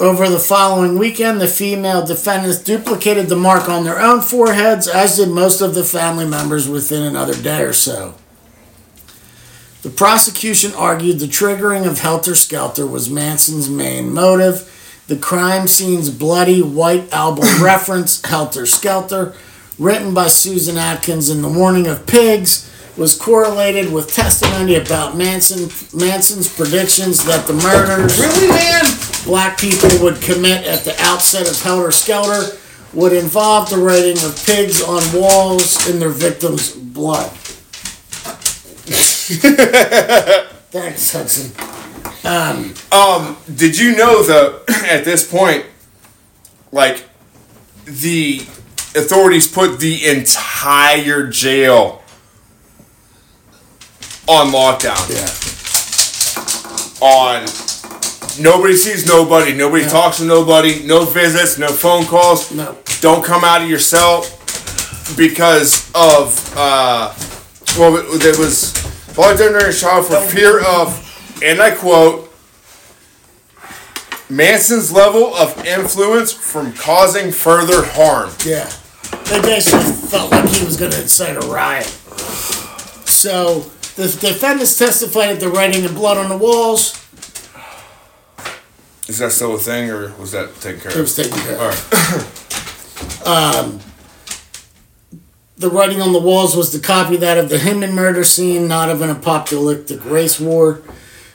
Over the following weekend, the female defendants duplicated the mark on their own foreheads, as did most of the family members within another day or so. The prosecution argued the triggering of Helter Skelter was Manson's main motive. The crime scene's bloody white album reference, Helter Skelter, written by Susan Atkins in The Warning of Pigs, was correlated with testimony about Manson Manson's predictions that the murders Really, man? black people would commit at the outset of Helter Skelter would involve the writing of pigs on walls in their victims' blood. Thanks, Hudson. Um, did you know though? At this point, like the authorities put the entire jail on lockdown. Yeah. On nobody sees nobody, nobody talks to nobody, no visits, no phone calls. No. Don't come out of your cell because of uh, well, it, it was voluntary trial for fear of, and I quote. Manson's level of influence from causing further harm. Yeah. They basically felt like he was going to incite a riot. So the defendants testified at the writing of blood on the walls. Is that still a thing, or was that taken care of? It was taken care of. All right. Um, the writing on the walls was to copy that of the Hinman murder scene, not of an apocalyptic race war.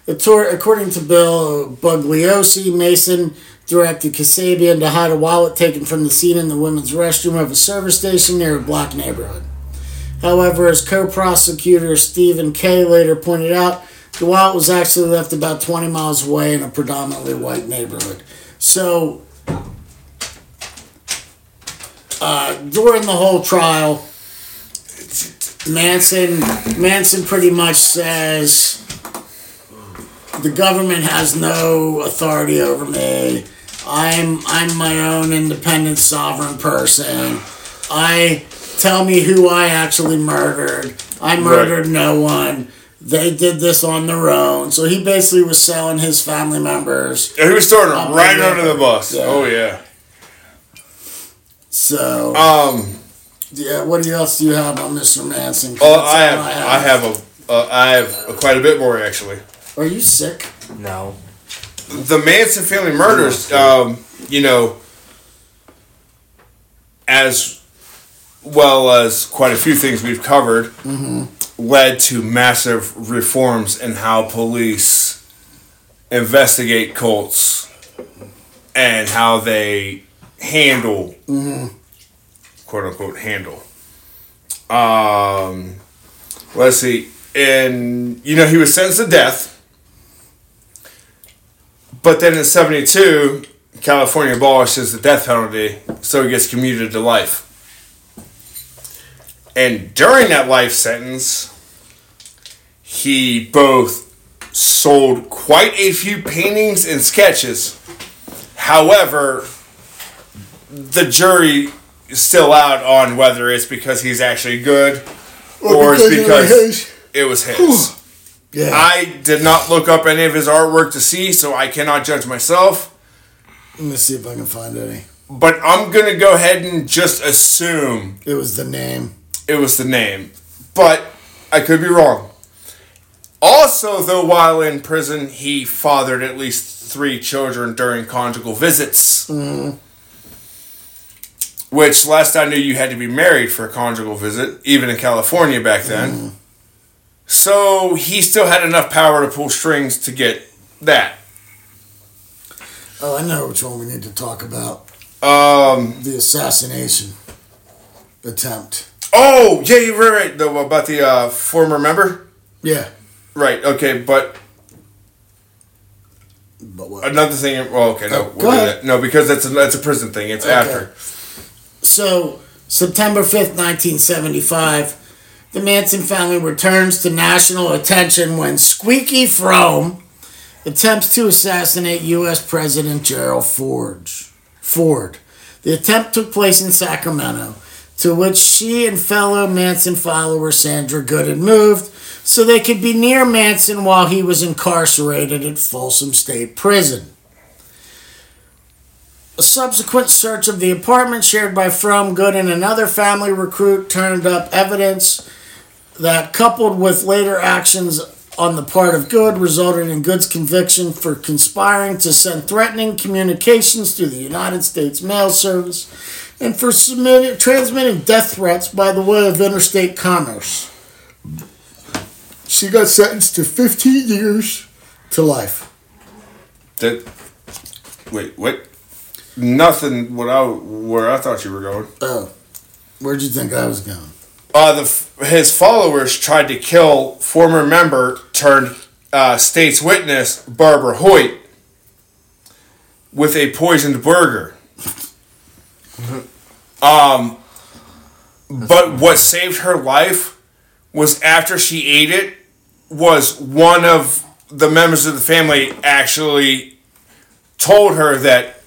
According to Bill Bugliosi, Mason directed Kasabian to hide a wallet taken from the scene in the women's restroom of a service station near a black neighborhood. However, as co-prosecutor Stephen Kay later pointed out, wallet was actually left about 20 miles away in a predominantly white neighborhood. So, uh, during the whole trial, Manson Manson pretty much says the government has no authority over me. I'm I'm my own independent sovereign person. I tell me who I actually murdered. I murdered no one. They did this on their own. So he basically was selling his family members. Yeah, he was throwing him Oh, right yeah. under the bus. Yeah. Oh yeah. So Um. yeah, what else do you have on Mr. Manson? Oh, that's I all have. I have a. Uh, I have quite a bit more actually. Are you sick? No. the Manson family murders, um, you know, as well as quite a few things we've covered, led to massive reforms in how police investigate cults and how they handle, quote unquote, handle. Um, let's see. And, you know, he was sentenced to death. But then in 72, California abolishes the death penalty, so he gets commuted to life. And during that life sentence, he both sold quite a few paintings and sketches. However, the jury is still out on whether it's because he's actually good or, it's because it was because his. it was his. Yeah. I did not look up any of his artwork to see, so I cannot judge myself. Let me see if I can find any. But I'm gonna go ahead and just assume It was the name. It was the name. But I could be wrong. Also, though, while in prison, he fathered at least three children during conjugal visits. Which, last I knew, you had to be married for a conjugal visit, even in California back then. So he still had enough power to pull strings to get that. Oh, I know which one we need to talk about. Um. The assassination attempt. Oh, yeah, you're right. right. The, about the uh, former member. Yeah. Right. Okay, but But what? another thing. Well, okay, no, Oh, we'll. No, because that's a, that's a prison thing. It's after. So, September 5th, 1975, the Manson family returns to national attention when Squeaky Fromme attempts to assassinate U.S. President Gerald Ford. Ford. The attempt took place in Sacramento, to which she and fellow Manson follower Sandra Good had moved so they could be near Manson while he was incarcerated at Folsom State Prison. A subsequent search of the apartment shared by Fromme, Good, and another family recruit turned up evidence that, coupled with later actions on the part of Good, resulted in Good's conviction for conspiring to send threatening communications through the United States Mail Service and for submitting, transmitting death threats by the way of interstate commerce. She got sentenced to 15 years to life. That. Wait, what? Nothing. What I where I thought you were going. Oh, where'd you think I was going? Uh, the his followers tried to kill former member turned uh, state's witness Barbara Hoyt with a poisoned burger. Um, but what saved her life was after she ate it was one of the members of the family actually told her that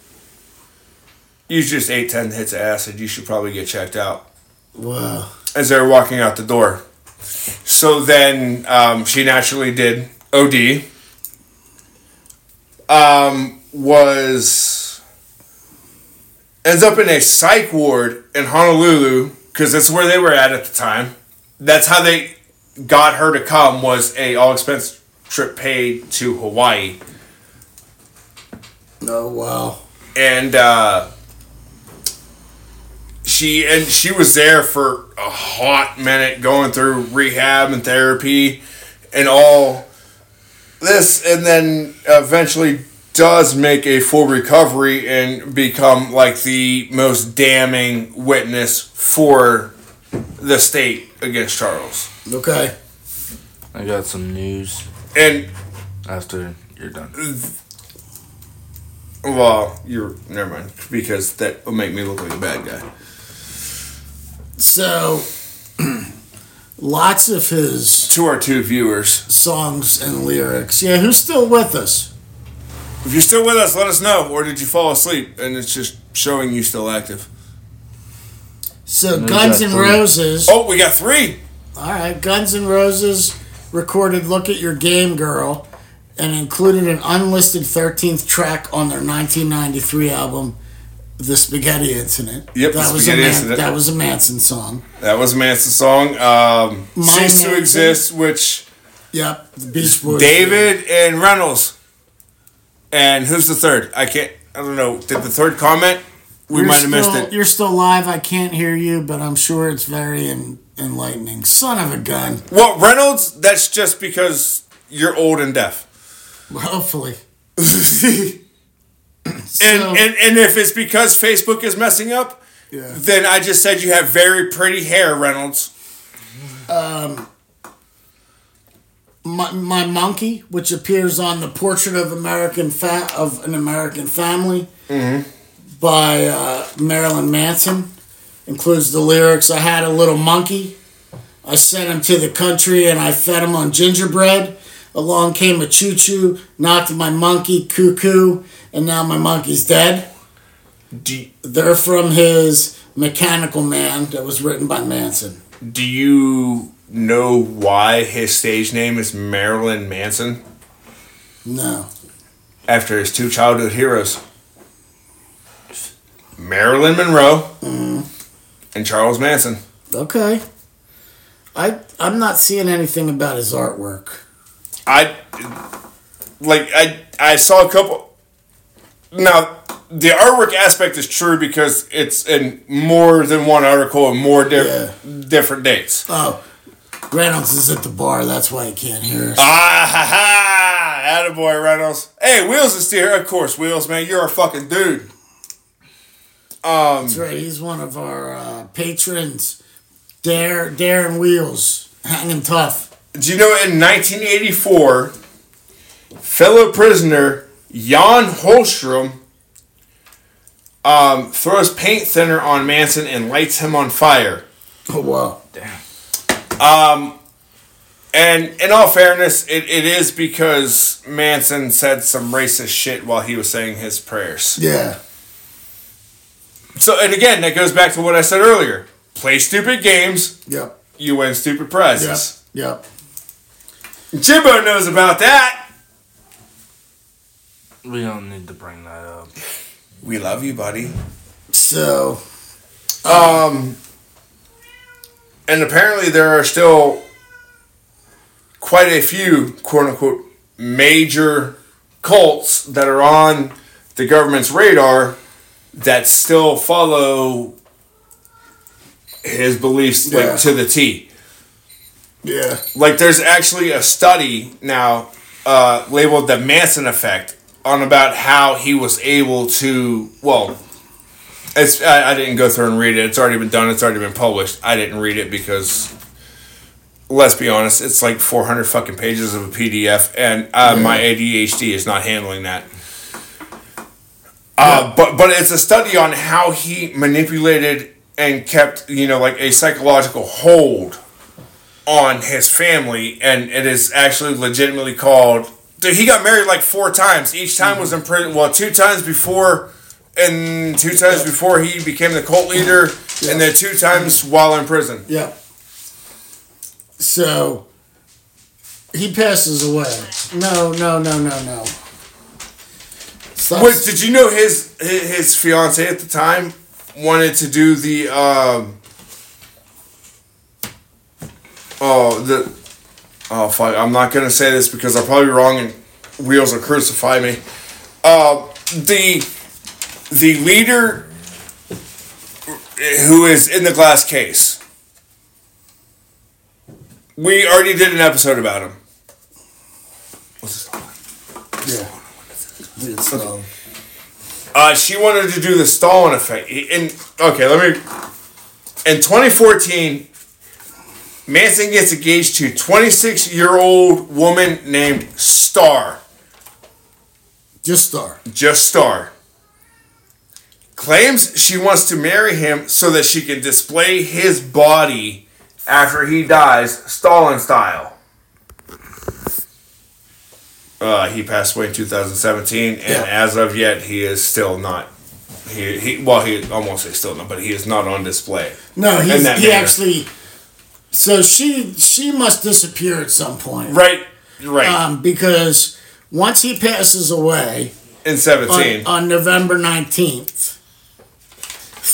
you just ate 10 hits of acid you should probably get checked out Wow. as they were walking out the door. So then um, she naturally did OD. Um, was ends up in a psych ward in Honolulu because that's where they were at at the time. That's how they got her to come was a all expense trip paid to Hawaii Oh, wow. and uh, she and she was there for a hot minute, going through rehab and therapy, and all this, and then eventually does make a full recovery and become like the most damning witness for the state against Charles. Okay. I got some news And after you're done. well, you're never mind because that will make me look like a bad guy. So, lots of his To our two viewers, songs and lyrics. Yeah, who's still with us? If you're still with us, let us know. Or did you fall asleep and it's just showing you still active? So, we Guns got N' three. Roses. Oh, we got three. All right, Guns N' Roses recorded "Look at Your Game, Girl" and included an unlisted 13th track on their 1993 album, "The Spaghetti Incident." Yep, that The was Spaghetti a Man- Incident. that was a Manson song. That was a Manson song. Um, My Cease to Manson. Exist, which Yep, the Beach Boys. David and Reynolds And who's the third? I can't. I don't know. Did the third comment? We You're might have missed it. You're still live. I can't hear you, but I'm sure it's very en- enlightening. Son of a gun. Well, Reynolds, that's just because you're old and deaf. Hopefully. And, So- and and if it's because Facebook is messing up, Yeah. then I just said you have very pretty hair, Reynolds. Um, my, my monkey, which appears on the Portrait of American fa- of an American Family by uh, Marilyn Manson, includes the lyrics. I had a little monkey. I sent him to the country and I fed him on gingerbread. Along came a choo choo, knocked my monkey cuckoo, and now my monkey's dead. Do, They're from his Mechanical Man that was written by Manson. do you know why his stage name is Marilyn Manson? No. After his two childhood heroes, Marilyn Monroe mm-hmm. and Charles Manson. Okay. I I'm not seeing anything about his artwork. I like I I saw a couple. Now the artwork aspect is true because it's in more than one article and more diff- different dates. Oh, Reynolds is at the bar. That's why he can't hear us. Ah ha ha! Attaboy Reynolds. Hey, Wheels is still here. Of course, Wheels, man, you're a fucking dude. That's right. He's one of our uh, patrons. Dare Darren Wheels, hanging tough. Do you know in 1984, fellow prisoner Jan Holmstrom um, throws paint thinner on Manson and lights him on fire. Oh wow. And in all fairness, it, it is because Manson said some racist shit while he was saying his prayers. Yeah. So, and again, that goes back to what I said earlier play stupid games, Yep. you win stupid Yep. prizes. Yep. Jimbo knows about that. We don't need to bring that up. We love you, buddy. So Um, and apparently there are still quite a few quote unquote major cults that are on the government's radar that still follow his beliefs Yeah. like to the T. yeah. Like there's actually a study now uh, labeled the Manson effect on about how he was able to well it's I, I didn't go through and read it. It's already been done. It's already been published. I didn't read it because let's be honest, it's like 400 fucking pages of a PDF and uh, my ADHD is not handling that. Uh, but but it's a study on how he manipulated and kept you know like a psychological hold on his family, and it is actually legitimately called. Dude, he got married like four times. Each time was in prison. Well, two times before, and two times before he became the cult leader, and then two times while in prison. Yeah. So he passes away. No, no, no, no, no. Stop. Wait, did you know his his, his fiance at the time wanted to do the um oh the oh fuck I'm not gonna say this because I'm probably wrong and wheels will crucify me. Uh, the the leader who is in the glass case. We already did an episode about him. What's this? yeah. It's, um, Uh, she wanted to do the Stalin effect. In okay, let me. In 2014, Manson gets engaged to 26 year old woman named Star. just star. Just Star. Claims she wants to marry him so that she can display his body after he dies, Stalin style. Uh, he passed away in 2017, and Yeah. as of yet, he is still not. He, he well, he almost say still not, but he is not on display. No, In he's, that he manner. actually. So she she must disappear at some point, Right, right. Um, because once he passes away in on, 17. on November nineteenth,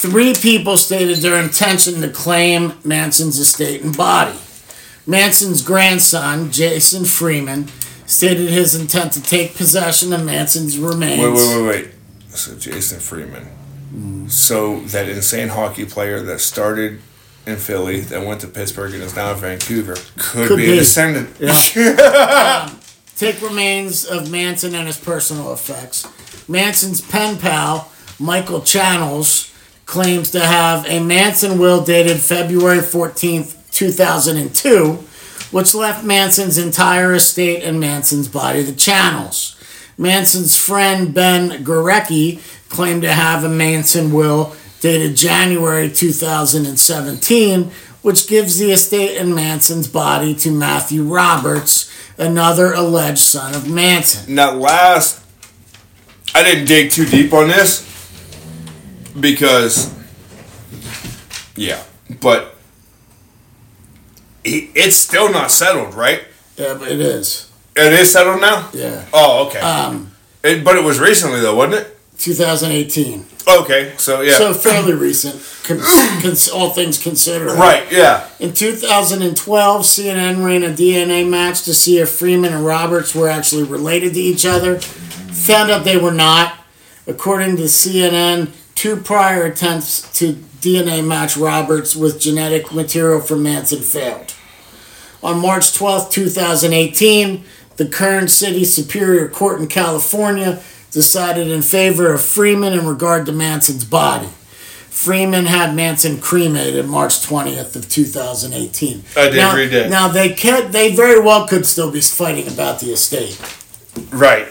three people stated their intention to claim Manson's estate and body. Manson's grandson, Jason Freeman, stated his intent to take possession of Manson's remains. Wait, wait, wait, wait. So Jason Freeman. So that insane hockey player that started in Philly, that went to Pittsburgh and is now in Vancouver, could, Could be, be. a descendant. Um, take remains of Manson and his personal effects. Manson's pen pal, Michael Channels, claims to have a Manson will dated February 14th, 2002, which left Manson's entire estate and Manson's body to Channels. Manson's friend Ben Gorecki claimed to have a Manson will dated January 2017, which gives the estate and Manson's body to Matthew Roberts, another alleged son of Manson. Now, last, I didn't dig too deep on this because, yeah, but he, it's still not settled, right? Yeah, but it is. It is settled now. Yeah. Oh, okay. Um, It, but it was recently, though, wasn't it? 2018. Okay, so yeah. So fairly recent, cons- all things considered. right, yeah. In 2012, CNN ran a DNA match to see if Freeman and Roberts were actually related to each other. Found out they were not. According to CNN, two prior attempts to DNA match Roberts with genetic material from Manson failed. On March 12, 2018, the Kern City Superior Court in California decided in favor of Freeman in regard to Manson's body. Freeman had Manson cremated March 20th of 2018. I did now, read that. Now they could, they very well could still be fighting about the estate. Right.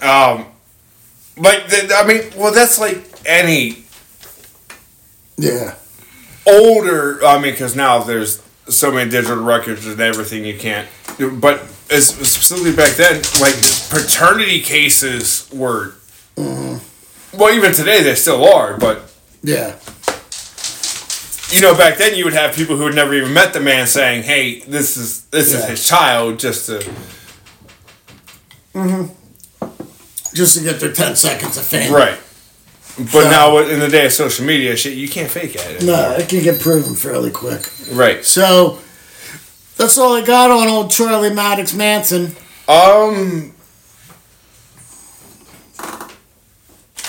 Um, th- I mean, well, that's like any Yeah. older. I mean, because now there's so many digital records and everything you can't. But as specifically back then, like paternity cases were. Mm-hmm. Well, even today they still are, but Yeah. you know, back then you would have people who had never even met the man saying, "Hey, this is this is his child," just to mm-hmm. Just to get their 10 seconds of fame. right. But now in the day of social media, shit, you can't fake it. No, it can get proven fairly quick. Right. So that's all I got on old Charlie Maddox Manson. Um.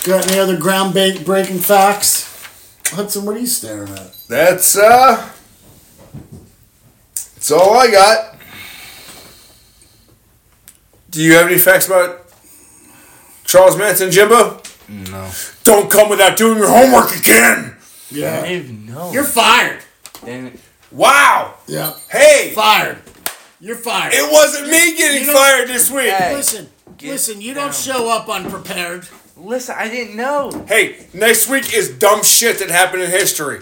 Got any other ground breaking facts? Hudson, what are you staring at? That's uh That's all I got. Do you have any facts about Charles Manson, Jimbo? No. Don't come without doing your homework again. I Yeah. didn't even know. You're fired. Damn it. Wow. Yeah. Hey, Fired. You're fired. it wasn't me getting You know- fired this week. Hey. listen, Get listen, you down. don't show up unprepared. Listen, I didn't know. Hey, next week is dumb shit that happened in history.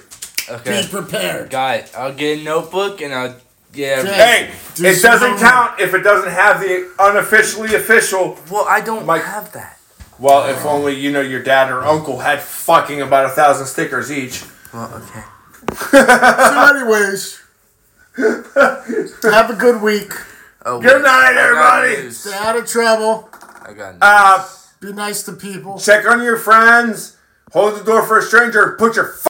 Okay. Be prepared. Got it. I'll get a notebook and I'll yeah. Okay. Hey, Do it doesn't homework. count if it doesn't have the unofficially official. Well, I don't Mike- have that. Well, if only you know your dad or uncle had fucking about a thousand stickers each. Well, okay. So, anyways, have a good week. Oh, Good night, everybody. Stay out of trouble. I got news. Uh, Be nice to people. check on your friends. Hold the door for a stranger. Put your